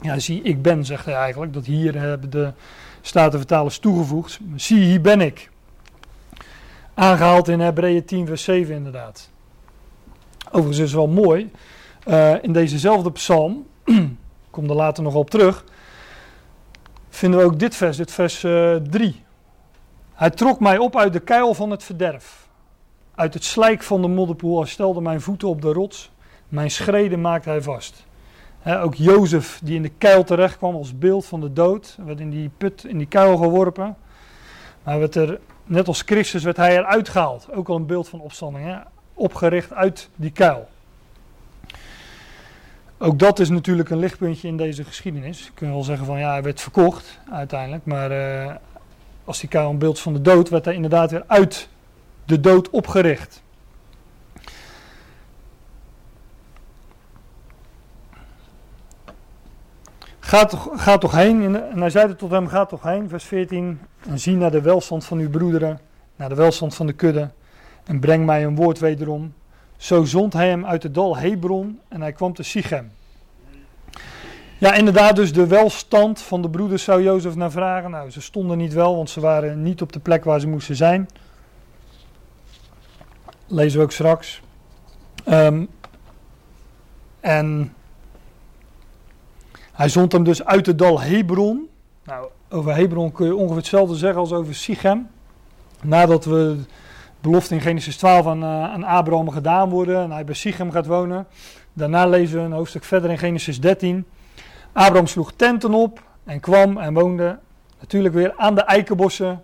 ja, zie, ik ben, zegt hij eigenlijk. Dat hier hebben de Statenvertalers toegevoegd. Zie, hier ben ik. Aangehaald in Hebreeën 10, vers 7 inderdaad. Overigens is wel mooi. Uh, in dezezelfde psalm, [CLEARS THROAT] kom er later nog op terug, vinden we ook dit vers, dit vers uh, eh, 3. Hij trok mij op uit de kuil van het verderf. Uit het slijk van de modderpoel. Hij stelde mijn voeten op de rots. Mijn schreden maakte hij vast. ook Jozef, die in de kuil terecht kwam als beeld van de dood, werd in die put, in die kuil geworpen. Maar werd er, net als Christus, werd hij eruit gehaald. Ook al een beeld van opstanding. Opgericht uit die kuil. Ook dat is natuurlijk een lichtpuntje in deze geschiedenis. Je kunt wel zeggen van ja, hij werd verkocht uiteindelijk. Maar uh, als die kuil een beeld van de dood, werd hij inderdaad weer uit de dood opgericht. Ga toch, ga toch heen. En hij zeide tot hem: Ga toch heen, vers 14. En zie naar de welstand van uw broederen, naar de welstand van de kudde. En breng mij een woord wederom. Zo zond hij hem uit het dal Hebron en hij kwam te Sichem. Ja, inderdaad, dus de welstand van de broeders zou Jozef naar vragen. Nou, ze stonden niet wel, want ze waren niet op de plek waar ze moesten zijn. Lezen we ook straks. Um, en hij zond hem dus uit het dal Hebron. Nou, over Hebron kun je ongeveer hetzelfde zeggen als over Sichem. Nadat we belofte in Genesis 12 aan, uh, aan Abraham gedaan worden en hij bij Sichem gaat wonen. Daarna lezen we een hoofdstuk verder in Genesis 13. Abraham sloeg tenten op en kwam en woonde natuurlijk weer aan de eikenbossen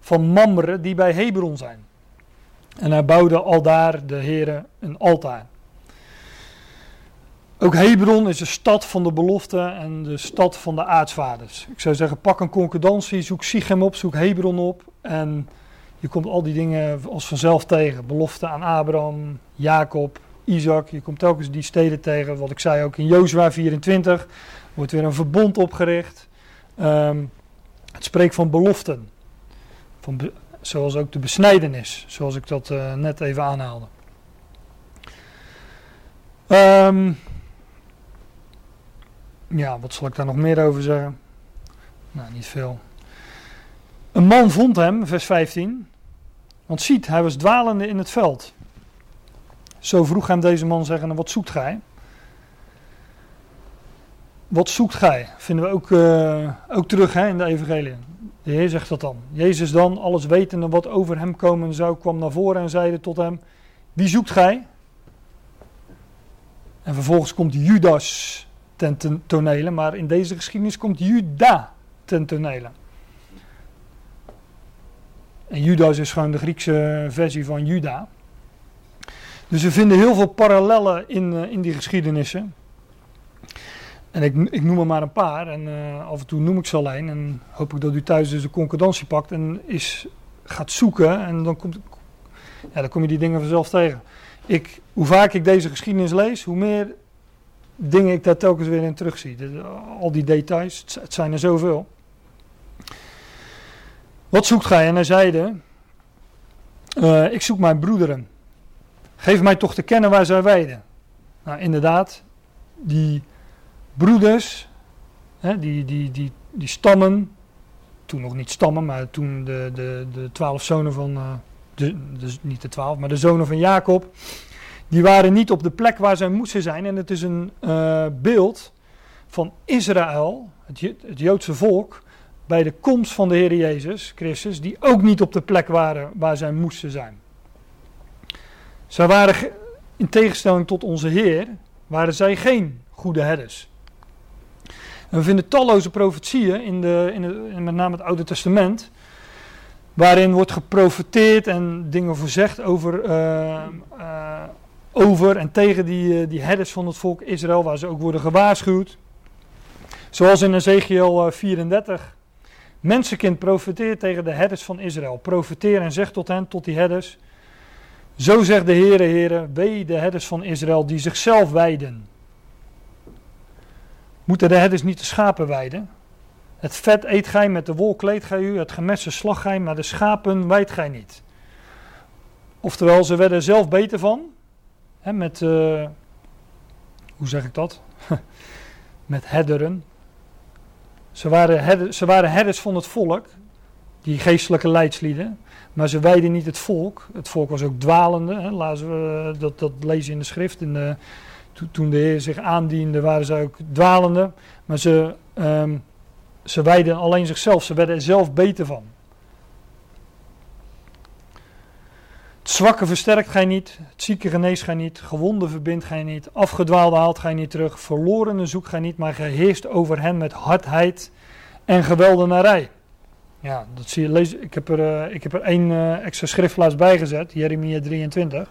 van Mamre die bij Hebron zijn. En hij bouwde al daar de heren een altaar. Ook Hebron is de stad van de belofte en de stad van de aartsvaders. Ik zou zeggen, pak een concordantie, zoek Sichem op, zoek Hebron op. En je komt al die dingen als vanzelf tegen. Belofte aan Abraham, Jacob, Isaac. Je komt telkens die steden tegen. Wat ik zei ook in Jozua 24 wordt weer een verbond opgericht. Um, het spreekt van beloften. Van zoals ook de besnijdenis, zoals ik dat uh, net even aanhaalde. Um, ja, wat zal ik daar nog meer over zeggen? Nou, niet veel. Een man vond hem, vers 15. Want ziet, hij was dwalende in het veld. Zo vroeg hem deze man zeggen, wat zoekt gij? Wat zoekt gij? Vinden we ook, uh, ook terug hè, in de evangelie. De Heer zegt dat dan. Jezus dan, alles wetende wat over hem komen zou, kwam naar voren en zeide tot hem, wie zoekt gij? En vervolgens komt Judas ten tonele, maar in deze geschiedenis komt Juda ten tonele. En Judas is gewoon de Griekse versie van Juda. Dus we vinden heel veel parallellen in, uh, in die geschiedenissen. En ik, ik, noem er maar een paar. En uh, af en toe noem ik ze alleen. En hoop ik dat u thuis dus de concordantie pakt en is, gaat zoeken. En dan, komt, ja, dan kom je die dingen vanzelf tegen. Ik, hoe vaak ik deze geschiedenis lees, hoe meer dingen ik daar telkens weer in terugzie. al die details, het zijn er zoveel. Wat zoekt gij? En hij zeide, uh, ik zoek mijn broederen. Geef mij toch te kennen waar zij weiden. Nou, inderdaad, die broeders, hè, die, die, die, die stammen, toen nog niet stammen, maar toen de, de, de twaalf zonen van, uh, de, dus niet de twaalf, maar de zonen van Jacob, die waren niet op de plek waar zij moesten zijn. En het is een uh, beeld van Israël, het, het Joodse volk, bij de komst van de Heer Jezus Christus, die ook niet op de plek waren waar zij moesten zijn. Zij waren, in tegenstelling tot onze Heer, waren zij geen goede herders. We vinden talloze profetieën in, de, in, met name het Oude Testament, waarin wordt geprofeteerd en dingen voorzegd over, uh, uh, over en tegen die, uh, die herders van het volk Israël, waar ze ook worden gewaarschuwd. Zoals in Ezekiel 34 Mensenkind, profeteer tegen de herders van Israël. Profeteer en zeg tot hen, tot die herders. Zo zegt de Heere, Heere, wee de herders van Israël die zichzelf wijden. Moeten de herders niet de schapen wijden? Het vet eet gij, met de wol kleedt gij u, het gemessen slag gij, maar de schapen wijdt gij niet. Oftewel, ze werden zelf beter van. Hè, met, hoe hoe zeg ik dat? [LAUGHS] Met herderen. Ze waren, herders, ze waren herders van het volk, die geestelijke leidslieden. Maar ze wijden niet het volk. Het volk was ook dwalende. Hè. Laten we, dat, dat lezen in de schrift. De, toen de Heer zich aandiende, waren ze ook dwalende. Maar ze, um, ze wijden alleen zichzelf. Ze werden er zelf beter van. Het zwakke versterkt gij niet, het zieke geneest gij niet, gewonde verbindt gij niet, afgedwaalde haalt gij niet terug, verlorene zoekt gij niet, maar gij heerst over hen met hardheid en geweldenarij. Ja, dat zie je. Lees, ik, heb er, uh, ik heb er één uh, extra schriftplaats bij gezet, Jeremia 23.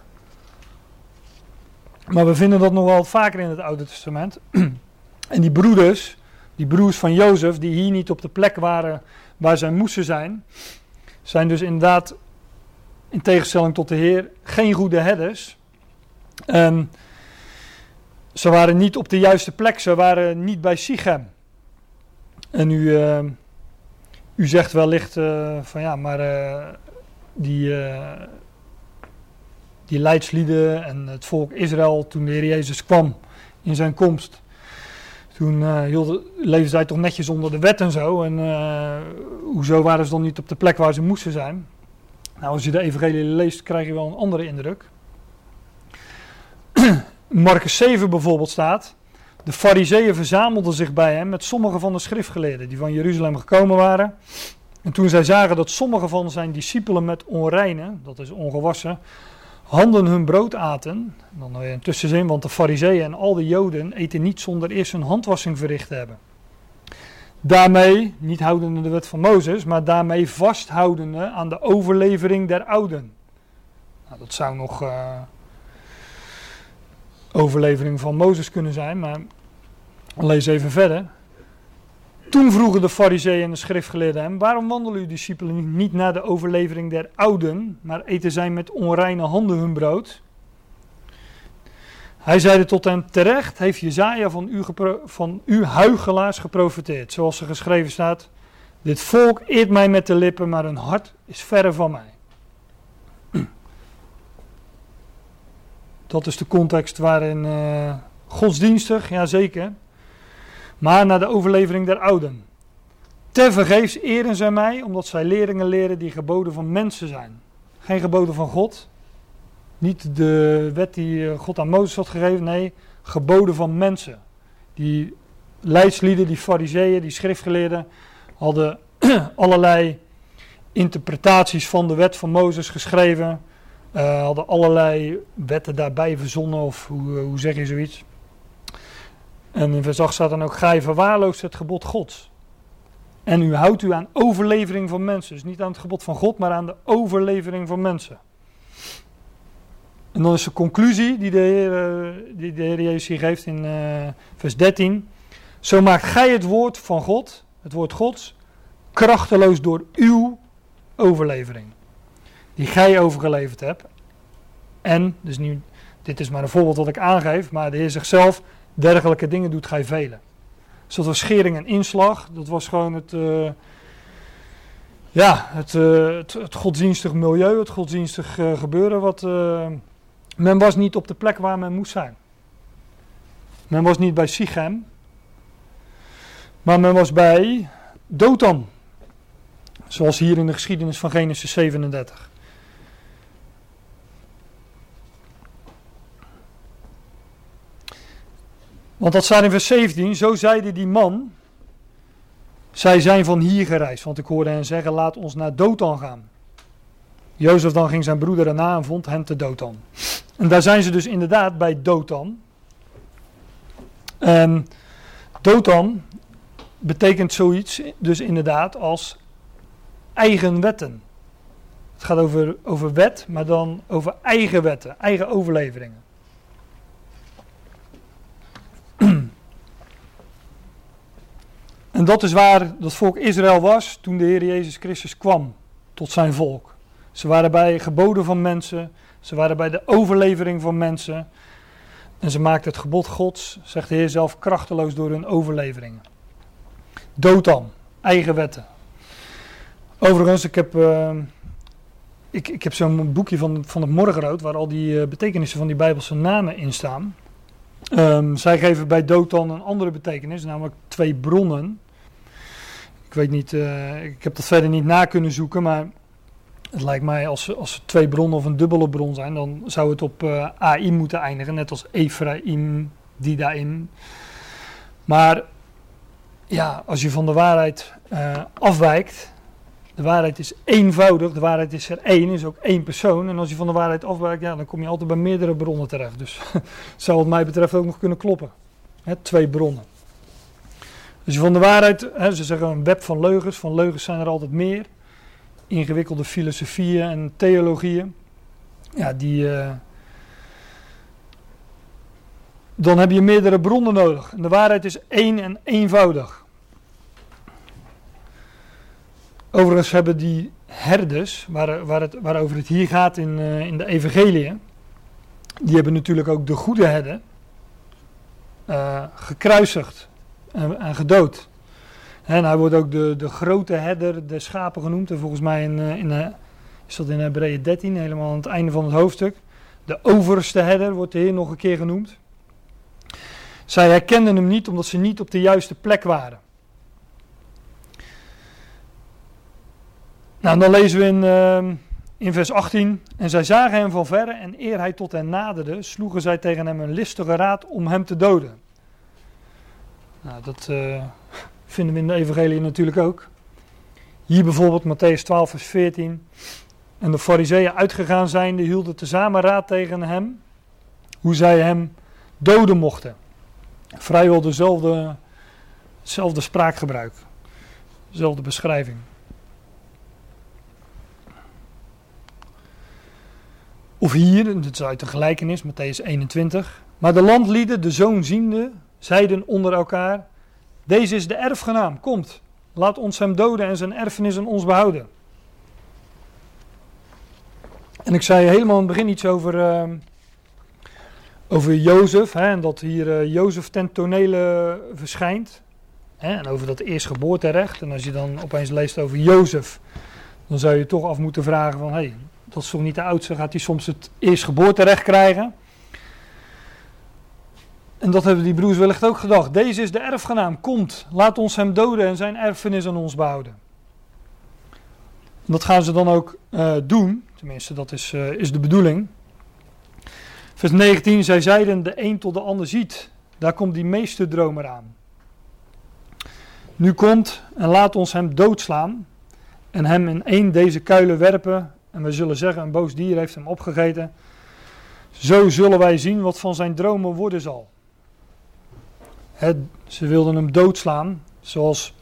Maar we vinden dat nog wel vaker in het Oude Testament. [CLEARS THROAT] en die broeders, die broers van Jozef, die hier niet op de plek waren waar zij moesten zijn, zijn dus inderdaad in tegenstelling tot de Heer, geen goede herders. Um, ze waren niet op de juiste plek, ze waren niet bij Sichem. En u, uh, u zegt wellicht uh, van ja, maar uh, die, die leidslieden en het volk Israël, toen de Heer Jezus kwam in zijn komst, toen hielden, leefden zij toch netjes onder de wet en zo. En hoezo waren ze dan niet op de plek waar ze moesten zijn? Nou, als je de evangelie leest, krijg je wel een andere indruk. [CLEARS THROAT] Marcus 7 bijvoorbeeld staat. De fariseeën verzamelden zich bij hem met sommige van de schriftgeleerden die van Jeruzalem gekomen waren. En toen zij zagen dat sommige van zijn discipelen met onreine, dat is ongewassen, handen hun brood aten. Dan weer een tussenzin, want de fariseeën en al de joden eten niet zonder eerst hun handwassing verricht te hebben. Daarmee, niet houdende de wet van Mozes, maar daarmee vasthoudende aan de overlevering der ouden. Nou, dat zou nog uh, overlevering van Mozes kunnen zijn, maar lees even verder. Toen vroegen de fariseeën en de schriftgeleerden hem, waarom wandelen uw discipelen niet naar de overlevering der ouden, maar eten zij met onreine handen hun brood? Hij zeide tot hem, terecht heeft Jezaja van u, van huigelaars geprofiteerd. Zoals er geschreven staat, dit volk eert mij met de lippen, maar hun hart is verre van mij. Dat is de context waarin uh, godsdienstig, ja zeker, maar naar de overlevering der ouden. Ter vergeefs eren zij mij, omdat zij leringen leren die geboden van mensen zijn. Geen geboden van God, niet de wet die eh, God aan Mozes had gegeven, nee, geboden van mensen. Die leidslieden, die fariseeën, die schriftgeleerden hadden [CLEARS THROAT] allerlei interpretaties van de wet van Mozes geschreven. Uh, hadden allerlei wetten daarbij verzonnen, of hoe, eh, hoe zeg je zoiets. En in vers 8 staat dan ook: Gij verwaarloost het gebod Gods. En u houdt u aan overlevering van mensen. Dus niet aan het gebod van God, maar aan de overlevering van mensen. En dan is de conclusie die de Heer, eh, die de Heer Jezus hier geeft in uh, vers 13. Zo maakt gij het woord van God, het woord Gods, krachteloos door uw overlevering. Die gij overgeleverd hebt. En, dus nu, dit is maar een voorbeeld wat ik aangeef, maar de Heer zichzelf, dergelijke dingen doet gij velen. Dus dat was schering en inslag, dat was gewoon het, uh, ja, het, het, het, godsdienstig milieu, het godsdienstig gebeuren wat men was niet op de plek waar men moest zijn. Men was niet bij Sichem, maar men was bij Dothan. Zoals hier in de geschiedenis van Genesis 37. Want dat staat in vers 17. Zo zeide die man. Zij zijn van hier gereisd. Want ik hoorde hen zeggen: Laat ons naar Dothan gaan. Jozef dan ging zijn broeder erna en vond hen te Dothan. En daar zijn ze dus inderdaad bij Dothan. En Dothan betekent zoiets dus inderdaad als eigen wetten. Het gaat over, over wet, maar dan over eigen wetten, eigen overleveringen. En dat is waar dat volk Israël was toen de Heer Jezus Christus kwam tot zijn volk. Ze waren bij geboden van mensen, ze waren bij de overlevering van mensen. En ze maakten het gebod Gods, zegt de Heer zelf, krachteloos door hun overleveringen. Dood eigen wetten. Overigens, ik heb, uh, ik, ik heb zo'n boekje van, van het Morgenrood waar al die uh, betekenissen van die Bijbelse namen in staan. Ehm, zij geven bij dood een andere betekenis, namelijk twee bronnen. Ik weet niet, uh, ik heb dat verder niet na kunnen zoeken, maar het lijkt mij als, als twee bronnen of een dubbele bron zijn, dan zou het op uh, AI moeten eindigen, net als Ephraim, Didaim. Maar ja, als je van de waarheid uh, afwijkt, de waarheid is eenvoudig, de waarheid is er één, is ook één persoon. En als je van de waarheid afwijkt, ja, dan kom je altijd bij meerdere bronnen terecht. Dus [LAUGHS] zou wat mij betreft ook nog kunnen kloppen. twee bronnen. Als je van de waarheid, ze zeggen een web van leugens, van leugens zijn er altijd meer. Ingewikkelde filosofieën en theologieën. Ja, die, uh, dan heb je meerdere bronnen nodig. En de waarheid is één en eenvoudig. Overigens hebben die herders, waar, waar het, waarover het hier gaat in, uh, in de Evangelie, die hebben natuurlijk ook de goede herder uh, gekruisigd en, en, gedood. En hij wordt ook de, de grote herder der schapen genoemd. En volgens mij in, uh, in, is dat in Hebreeën 13, helemaal aan het einde van het hoofdstuk. De overste herder wordt de Heer nog een keer genoemd. Zij herkenden hem niet omdat ze niet op de juiste plek waren. Nou, dan lezen we in, uh, in vers 18. En zij zagen hem van verre en eer hij tot hen naderde, sloegen zij tegen hem een listige raad om hem te doden. Nou, dat uh, vinden we in de evangelie natuurlijk ook. Hier bijvoorbeeld Matthäus 12 vers 14. En de fariseeën uitgegaan zijnde hielden tezamen raad tegen hem, hoe zij hem doden mochten. Vrijwel dezelfde, dezelfde spraakgebruik, dezelfde beschrijving. Of hier, dit is uit de gelijkenis, Matthäus 21. Maar de landlieden, de zoon ziende, zeiden onder elkaar: Deze is de erfgenaam, komt, laat ons hem doden en zijn erfenis aan ons behouden. En ik zei helemaal in het begin iets over, uh, over Jozef, hè, en dat hier uh, Jozef ten tonele verschijnt. Hè, en over dat eerstgeboorterecht. En als je dan opeens leest over Jozef, dan zou je toch af moeten vragen van, hé, hey, dat is toch niet de oudste, gaat hij soms het eerstgeboorterecht krijgen. En dat hebben die broers wellicht ook gedacht. Deze is de erfgenaam, komt, laat ons hem doden en zijn erfenis aan ons behouden. En dat gaan ze dan ook uh, doen, tenminste dat is, uh, is de bedoeling. Vers 19, zij zeiden de een tot de ander ziet, daar komt die meeste dromer aan. Nu komt en laat ons hem doodslaan en hem in één deze kuilen werpen en we zullen zeggen, een boos dier heeft hem opgegeten. Zo zullen wij zien wat van zijn dromen worden zal. Ze wilden hem doodslaan, zoals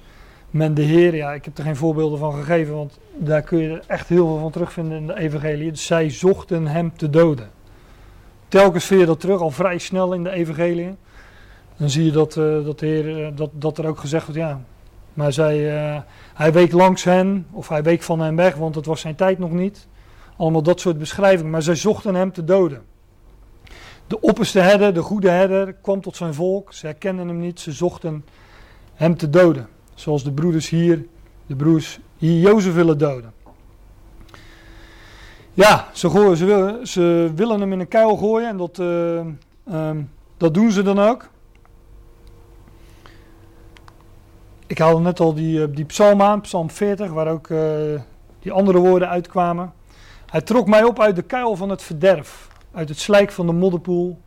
men de Heer, ja, ik heb er geen voorbeelden van gegeven, want daar kun je echt heel veel van terugvinden in de evangelie. Dus zij zochten hem te doden. Telkens vind je dat terug, al vrij snel in de evangelie. Dan zie je dat, uh, dat, de Heer, uh, dat, dat er ook gezegd wordt, ja, maar zij, uh, hij week langs hen, of hij week van hen weg, want het was zijn tijd nog niet. Allemaal dat soort beschrijvingen. Maar zij zochten hem te doden. De opperste herder, de goede herder, kwam tot zijn volk. Ze herkenden hem niet, ze zochten hem te doden. Zoals de broeders hier, de broers hier Jozef willen doden. Ja, ze, gooien, ze, willen, ze willen hem in een kuil gooien en dat, uh, um, dat doen ze dan ook. Ik haalde net al die, die psalm aan, psalm 40, waar ook uh, die andere woorden uitkwamen. Hij trok mij op uit de kuil van het verderf, uit het slijk van de modderpoel.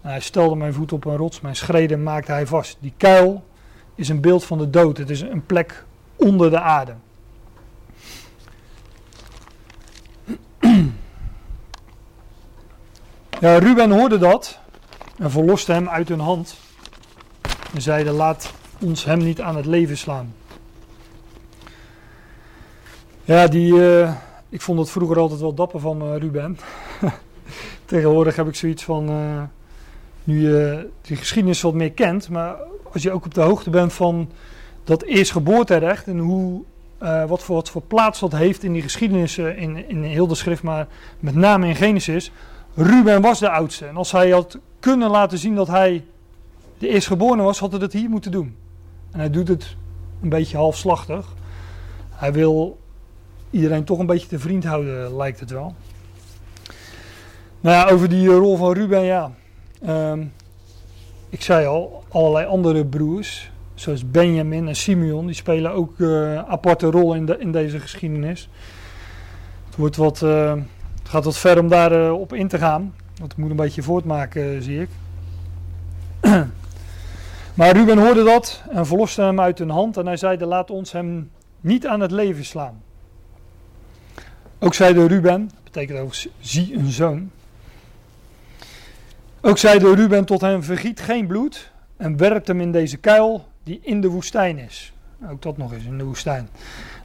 hij stelde mijn voet op een rots, mijn schreden maakte hij vast. Die kuil is een beeld van de dood, het is een plek onder de aarde. Ja, Ruben hoorde dat en verloste hem uit hun hand. En zeide: Laat ons hem niet aan het leven slaan. Ja, die, uh, ik vond het vroeger altijd wel dapper van uh, Ruben. [LAUGHS] Tegenwoordig heb ik zoiets van, uh, nu je die geschiedenis wat meer kent, maar als je ook op de hoogte bent van dat eerstgeboorterecht en hoe, wat, voor, wat voor plaats dat heeft in die geschiedenis in, in heel de schrift, maar met name in Genesis. Ruben was de oudste en als hij had kunnen laten zien dat hij de eerstgeborene was, had hij dat hier moeten doen. En hij doet het een beetje halfslachtig. Hij wil iedereen toch een beetje te vriend houden, lijkt het wel. Nou ja, over die rol van Ruben, ja. Um, ik zei al, allerlei andere broers, zoals Benjamin en Simeon, die spelen ook uh, aparte rol in, de, in deze geschiedenis. Het, wordt wat, uh, het gaat wat ver om daarop op in te gaan, want het moet een beetje voortmaken, zie ik. [CLEARS THROAT] maar Ruben hoorde dat en verloste hem uit hun hand en hij zeide, laat ons hem niet aan het leven slaan. Ook zeide Ruben, betekent ook zie een zoon. Ook zeide Ruben tot hem, vergiet geen bloed en werpt hem in deze kuil die in de woestijn is. Ook dat nog eens, in de woestijn.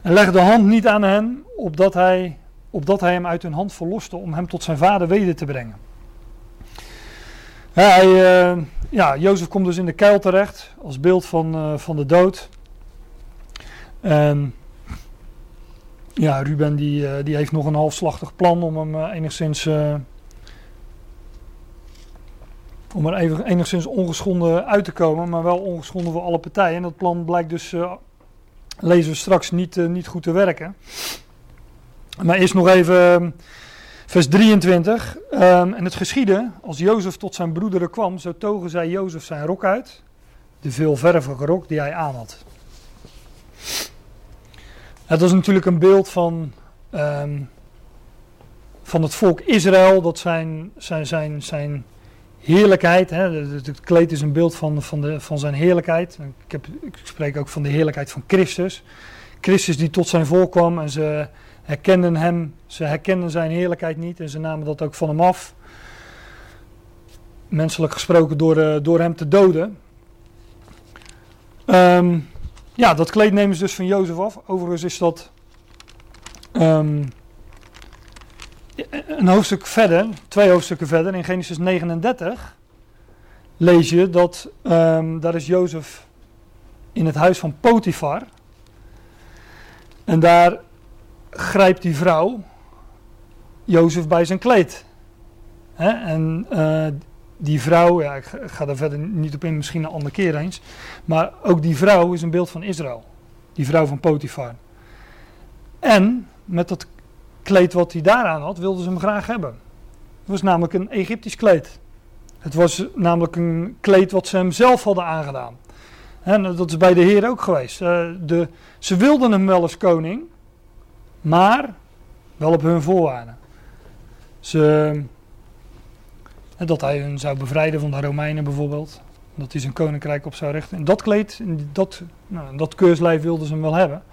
En leg de hand niet aan hen, opdat hij, opdat hij hem uit hun hand verloste om hem tot zijn vader weder te brengen. Hij, uh, ja, Jozef komt dus in de kuil terecht als beeld van, uh, van de dood. En ja, Ruben die, uh, die heeft nog een halfslachtig plan om hem enigszins om er even enigszins ongeschonden uit te komen, maar wel ongeschonden voor alle partijen. En dat plan blijkt dus, uh, lezen we straks, niet, uh, niet goed te werken. Maar eerst nog even ehm, vers 23. Um, ehm, en het geschiedde, als Jozef tot zijn broederen kwam, zo togen zij Jozef zijn rok uit, de veelvervige rok die hij aan had. Het was natuurlijk een beeld van, um, van het volk Israël, dat zijn, zijn, zijn, zijn heerlijkheid. Hè, het, kleed is een beeld van, van, de, van zijn heerlijkheid. Ik, heb, ik spreek ook van de heerlijkheid van Christus. Christus die tot zijn volk kwam en ze herkenden hem, ze herkenden zijn heerlijkheid niet en ze namen dat ook van hem af. Menselijk gesproken door, uh, door hem te doden. Um, ja, dat kleed nemen ze dus van Jozef af. Overigens is dat um, een hoofdstuk verder, twee hoofdstukken verder, in Genesis 39, lees je dat um, daar is Jozef in het huis van Potifar. En daar grijpt die vrouw Jozef bij zijn kleed. En uh, die vrouw, ja, ik ga daar verder niet op in, misschien een andere keer eens. Maar ook die vrouw is een beeld van Israël. Die vrouw van Potifar. En met dat kleed wat hij daaraan had, wilden ze hem graag hebben. Het was namelijk een Egyptisch kleed. Het was namelijk een kleed wat ze hem zelf hadden aangedaan. En dat is bij de Heer ook geweest. Uh, de, ze wilden hem wel als koning, maar wel op hun voorwaarden. Ze, dat hij hun zou bevrijden van de Romeinen bijvoorbeeld. Dat hij zijn koninkrijk op zou richten. En dat kleed, dat, nou, dat keurslijf wilden ze hem wel hebben.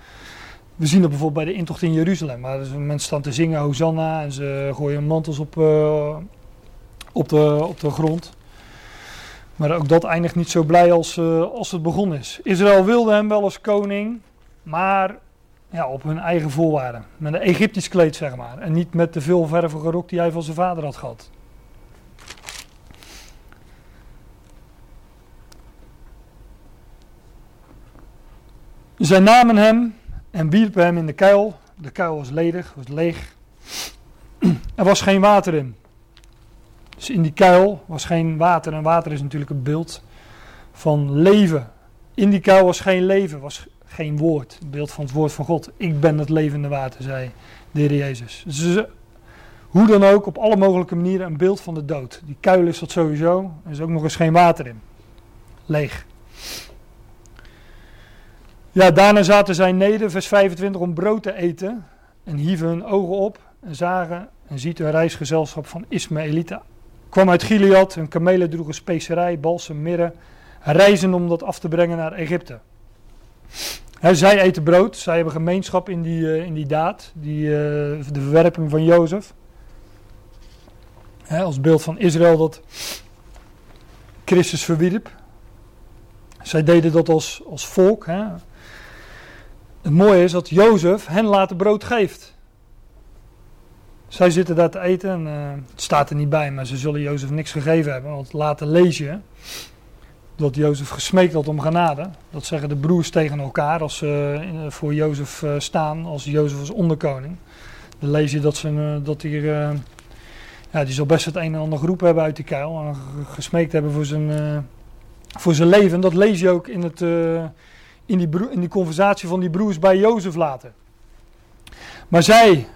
We zien dat bijvoorbeeld bij de intocht in Jeruzalem. Waar mensen staan te zingen Hosanna en ze gooien mantels op, uh, op, de, op de grond. Maar ook dat eindigt niet zo blij als, uh, als het begonnen is. Israël wilde hem wel als koning, maar ja, op hun eigen voorwaarden. Met een Egyptisch kleed, zeg maar. En niet met de veelvervige rok die hij van zijn vader had gehad. Zij namen hem en wierpen hem in de kuil. De kuil was ledig, was leeg. [CLEARS THROAT] Er was geen water in. Dus in die kuil was geen water. En water is natuurlijk een beeld van leven. In die kuil was geen leven, was geen woord. Een beeld van het woord van God. Ik ben het levende water, zei de Heer Jezus. Dus hoe dan ook, op alle mogelijke manieren een beeld van de dood. Die kuil is dat sowieso. Er is ook nog eens geen water in. Leeg. Ja, daarna zaten zij neder, vers 25, om brood te eten. En hieven hun ogen op en zagen en ziet een reisgezelschap van Ismaëlieten. Kwam uit Gilead, hun kamelen droegen specerij, balsem, mirre. Reizen om dat af te brengen naar Egypte. zij eten brood, zij hebben gemeenschap in die, uh, in die daad, die, uh, de verwerping van Jozef. als beeld van Israël dat Christus verwierp. Zij deden dat als, als volk. Hè. Het mooie is dat Jozef hen later brood geeft. Zij zitten daar te eten en uh, het staat er niet bij, maar ze zullen Jozef niks gegeven hebben. Want later lees je dat Jozef gesmeekt had om genade. Dat zeggen de broers tegen elkaar als ze uh, voor Jozef uh, staan, als Jozef als onderkoning. Dan lees je dat, ze, dat die, ja, die zal best het een en ander geroepen hebben uit die kuil. En gesmeekt hebben voor zijn, voor zijn leven. Dat lees je ook in het in die, in die conversatie van die broers bij Jozef laten. Maar zij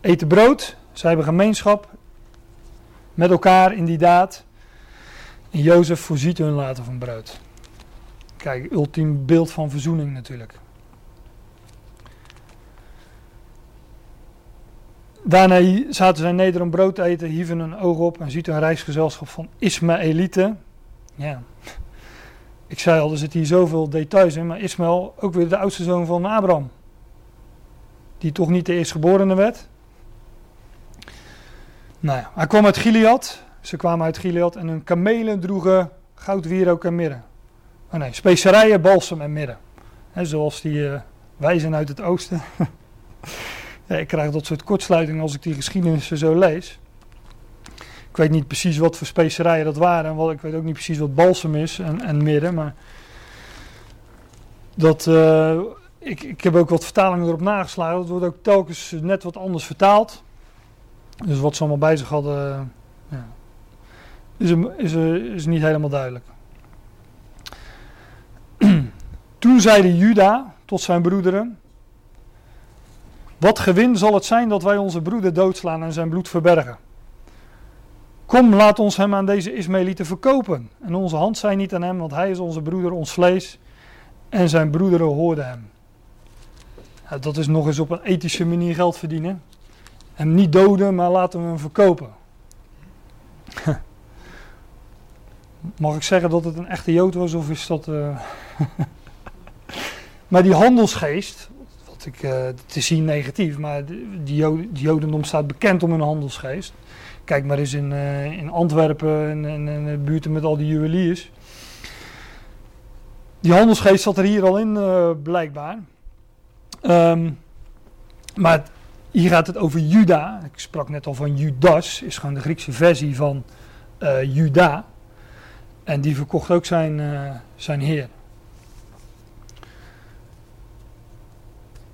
eten brood, zij hebben gemeenschap met elkaar in die daad. En Jozef voorziet hun later van brood. Kijk, ultiem beeld van verzoening natuurlijk. Daarna zaten zij neder om brood te eten, hieven hun oog op en ziet een reisgezelschap van Ismaëlieten. Ja, ik zei al, er zitten hier zoveel details in, maar Ismaël, ook weer de oudste zoon van Abraham. Die toch niet de eerstgeborene werd. Nou ja, hij kwam uit Gilead. Ze kwamen uit Gilead en hun kamelen droegen goud, wierook en mirre. Oh nee, specerijen, balsem en mirre. Zoals die uh, wijzen uit het oosten. [LAUGHS] ik krijg dat soort kortsluitingen als ik die geschiedenissen zo lees. Ik weet niet precies wat voor specerijen dat waren. En wat, ik weet ook niet precies wat balsem is en, en mirre. Maar dat, uh, ik, ik heb ook wat vertalingen erop nageslagen. Dat wordt ook telkens net wat anders vertaald. Dus wat ze allemaal bij zich hadden, ja, is, is, is niet helemaal duidelijk. [CLEARS THROAT] Toen zeide Juda tot zijn broederen: Wat gewin zal het zijn dat wij onze broeder doodslaan en zijn bloed verbergen? Kom, laat ons hem aan deze Ismaëlieten verkopen. En onze hand zij niet aan hem, want hij is onze broeder, ons vlees. En zijn broederen hoorden hem. Dat is nog eens op een ethische manier geld verdienen. Hem niet doden, maar laten we hem verkopen. [LAUGHS] Mag ik zeggen dat het een echte Jood was of is dat. Uh... [LAUGHS] maar die handelsgeest, wat ik uh, te zien negatief, maar die, Joden, die Jodendom staat bekend om hun handelsgeest. Kijk maar eens in, uh, in Antwerpen en in, in, de buurten met al die juweliers. Die handelsgeest zat er hier al in, blijkbaar. Um, maar hier gaat het over Juda. Ik sprak net al van Judas, is gewoon de Griekse versie van uh, Juda. En die verkocht ook zijn, zijn heer.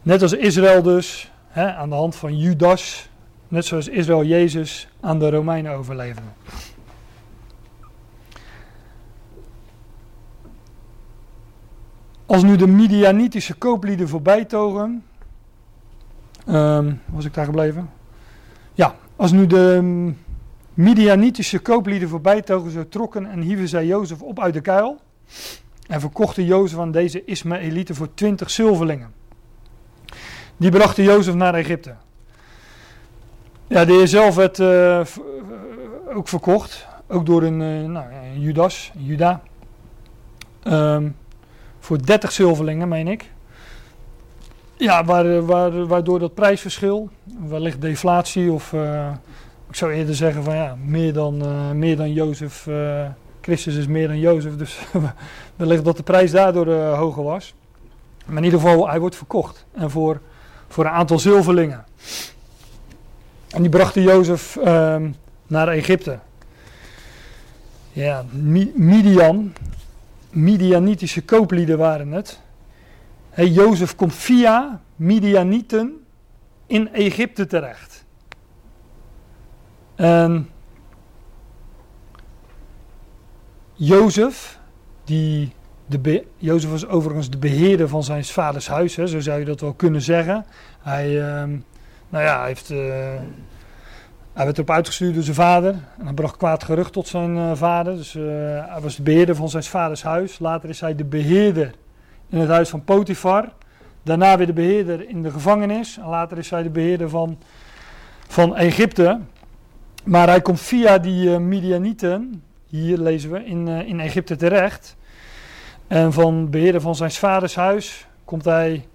Net als Israël dus, hè, aan de hand van Judas, net zoals Israël Jezus aan de Romeinen overleverde. Als nu de Midianitische kooplieden voorbij togen, um, was ik daar gebleven? Ja, als nu de Midianitische kooplieden voorbij zo trokken en hieven zij Jozef op uit de kuil. En verkochten Jozef aan deze Ismaëlieten voor twintig zilverlingen. Die brachten Jozef naar Egypte. Ja, de heer zelf werd uh, ook verkocht. Ook door een, uh, nou, Judas, Juda. Um, voor 30 zilverlingen, meen ik. Ja, waar, waar, waardoor dat prijsverschil, wellicht deflatie of ik zou eerder zeggen van ja, meer dan, meer dan Jozef, Christus is meer dan Jozef, dus [LAUGHS] wellicht dat de prijs daardoor hoger was. Maar in ieder geval, hij wordt verkocht en voor, voor een aantal zilverlingen. En die brachten Jozef ehm, naar Egypte. Ja, Midian, Midianitische kooplieden waren het. Hey, Jozef komt via Midianieten in Egypte terecht. En Jozef, die de Jozef was overigens de beheerder van zijn vaders huis, hè, zo zou je dat wel kunnen zeggen. Hij, uh, nou ja, hij heeft... Uh, hij werd erop uitgestuurd door zijn vader. En hij bracht kwaad gerucht tot zijn uh, vader. Dus uh, hij was de beheerder van zijn vaders huis. Later is hij de beheerder in het huis van Potifar. Daarna weer de beheerder in de gevangenis. En later is hij de beheerder van, van Egypte. Maar hij komt via die Midianieten, hier lezen we, in, in Egypte terecht. En van beheerder van zijn vaders huis komt hij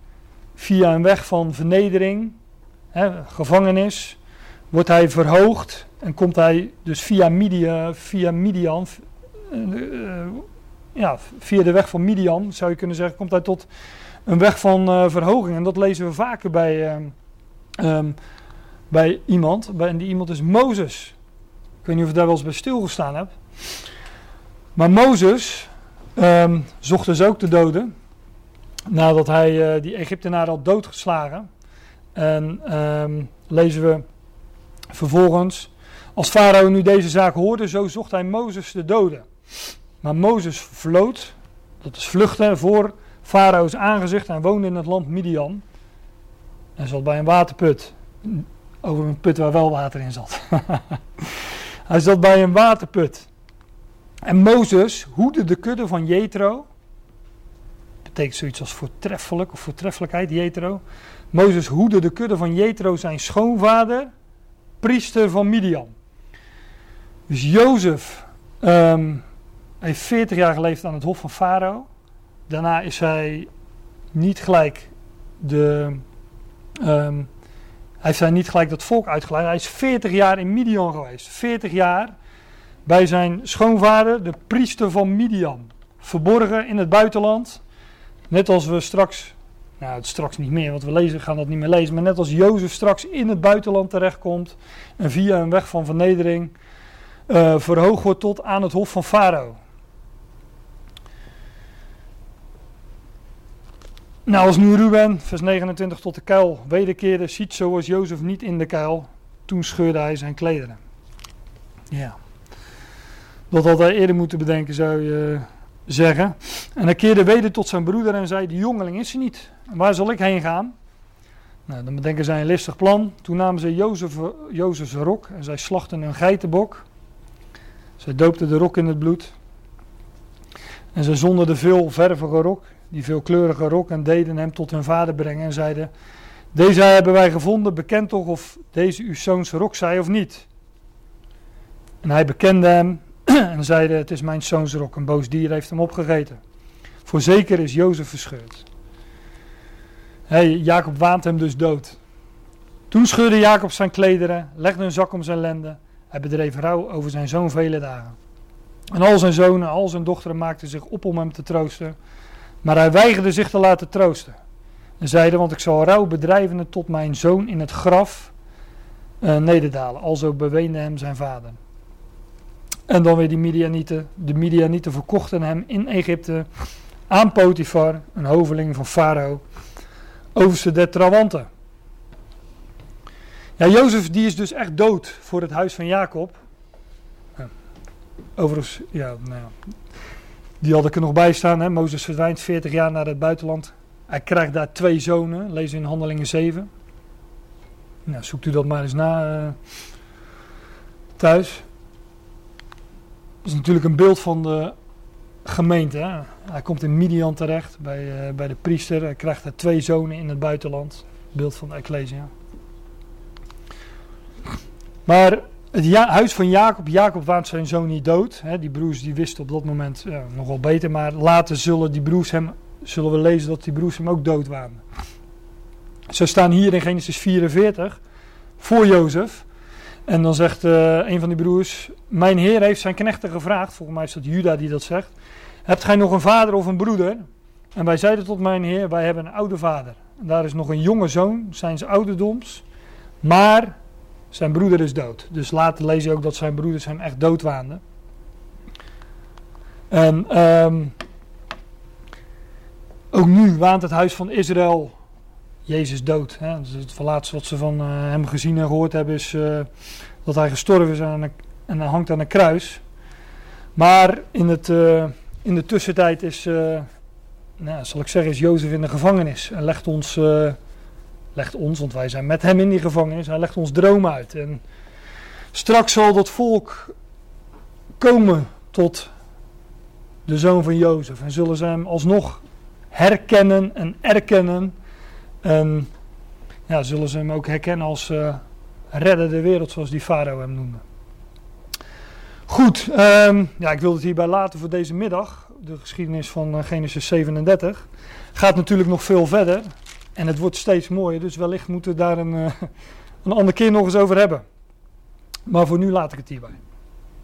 via een weg van vernedering, gevangenis, wordt hij verhoogd en komt hij dus via, Midian, via Midian, uh, ja, via de weg van Midian zou je kunnen zeggen, komt hij tot een weg van uh, verhoging. En dat lezen we vaker bij, um, bij iemand. Bij, en die iemand is Mozes. Ik weet niet of je daar wel eens bij stilgestaan hebt. Maar Mozes um, zocht dus ook de doden. Nadat hij die Egyptenaar had doodgeslagen. En um, lezen we vervolgens. Als Farao nu deze zaak hoorde, zo zocht hij Mozes de doden. Maar Mozes vloot, dat is vluchten, voor Farao's aangezicht en woonde in het land Midian. En zat bij een waterput. Over een put waar wel water in zat. [LAUGHS] hij zat bij een waterput. En Mozes hoede de kudde van Jethro. Betekent zoiets als voortreffelijk of voortreffelijkheid, Jethro. Mozes hoede de kudde van Jethro, zijn schoonvader, priester van Midian. Dus Jozef heeft 40 jaar geleefd aan het hof van Farao. Daarna is hij niet gelijk de. Um, hij heeft niet gelijk dat volk uitgeleid. Hij is 40 jaar in Midian geweest. 40 jaar bij zijn schoonvader, de priester van Midian. Verborgen in het buitenland. Net als we straks, nou het straks niet meer, want we lezen, gaan dat niet meer lezen. Maar net als Jozef straks in het buitenland terechtkomt. En via een weg van vernedering uh, verhoogd wordt tot aan het hof van Farao. Nou, als nu Ruben, vers 29, tot de kuil wederkeerde, ziet zoals Jozef niet in de kuil, toen scheurde hij zijn klederen. Ja. Dat had hij eerder moeten bedenken, zou je zeggen. En hij keerde weder tot zijn broeder en zei, de jongeling is er niet. Waar zal ik heen gaan? Nou, dan bedenken zij een listig plan. Toen namen ze Jozef, Jozef's rok en zij slachten een geitenbok. Zij doopten de rok in het bloed. En zij zonden de veel vervige rok die veelkleurige rok en deden hem tot hun vader brengen en zeiden: Deze hebben wij gevonden, bekend toch of deze uw zoons rok zij of niet. En hij bekende hem [CLEARS THROAT] en zeide: Het is mijn zoons rok, een boos dier heeft hem opgegeten. Voorzeker is Jozef verscheurd. Hey, Jacob waant hem dus dood. Toen scheurde Jacob zijn klederen, legde een zak om zijn lenden. Hij bedreef rouw over zijn zoon vele dagen. En al zijn zonen, al zijn dochteren maakten zich op om hem te troosten. Maar hij weigerde zich te laten troosten. En zeide, want ik zal rouw bedrijven tot mijn zoon in het graf uh, nederdalen. Alzo beweende hem zijn vader. En dan weer die Midianieten. De Midianieten verkochten hem in Egypte aan Potifar, een hoveling van Farao, overste der Trawanten. Ja, Jozef die is dus echt dood voor het huis van Jacob. Overigens, ja, nou die had ik er nog bij staan. Hè? Mozes verdwijnt 40 jaar naar het buitenland. Hij krijgt daar twee zonen, lees in Handelingen 7. Nou, zoekt u dat maar eens na uh, thuis. Is natuurlijk een beeld van de gemeente. Hij komt in Midian terecht bij, uh, bij de priester. Hij krijgt daar twee zonen in het buitenland. Beeld van de Ecclesia. Maar het huis van Jacob, Jacob waant zijn zoon niet dood. Hè, die broers die wisten op dat moment ja, nog wel beter, maar later zullen die broers hem, zullen we lezen dat die broers hem ook dood waanden. Ze staan hier in Genesis 44 voor Jozef. En dan zegt uh, een van die broers: Mijn heer heeft zijn knechten gevraagd. Volgens mij is dat Juda die dat zegt. Hebt gij nog een vader of een broeder? En wij zeiden tot mijn heer: Wij hebben een oude vader. En daar is nog een jonge zoon, zijn ze ouderdoms. Maar zijn broeder is dood. Dus later lees je ook dat zijn broeders hem echt dood waanden. En um, ook nu waant het huis van Israël Jezus dood. Hè? Dus het laatste wat ze van uh, hem gezien en gehoord hebben is uh, dat hij gestorven is en hij hangt aan een kruis. Maar in, het, uh, in de tussentijd is, nou, zal ik zeggen, is Jozef in de gevangenis en legt ons legt ons, want wij zijn met hem in die gevangenis, hij legt ons dromen uit. En straks zal dat volk komen tot de zoon van Jozef en zullen ze hem alsnog herkennen en erkennen. En ja, zullen ze hem ook herkennen als uh, redder de wereld, zoals die farao hem noemde. Goed, um, ja, ik wil het hierbij laten voor deze middag. De geschiedenis van uh, Genesis 37 gaat natuurlijk nog veel verder. En het wordt steeds mooier, dus wellicht moeten we daar een, uh, een andere keer nog eens over hebben. Maar voor nu laat ik het hierbij.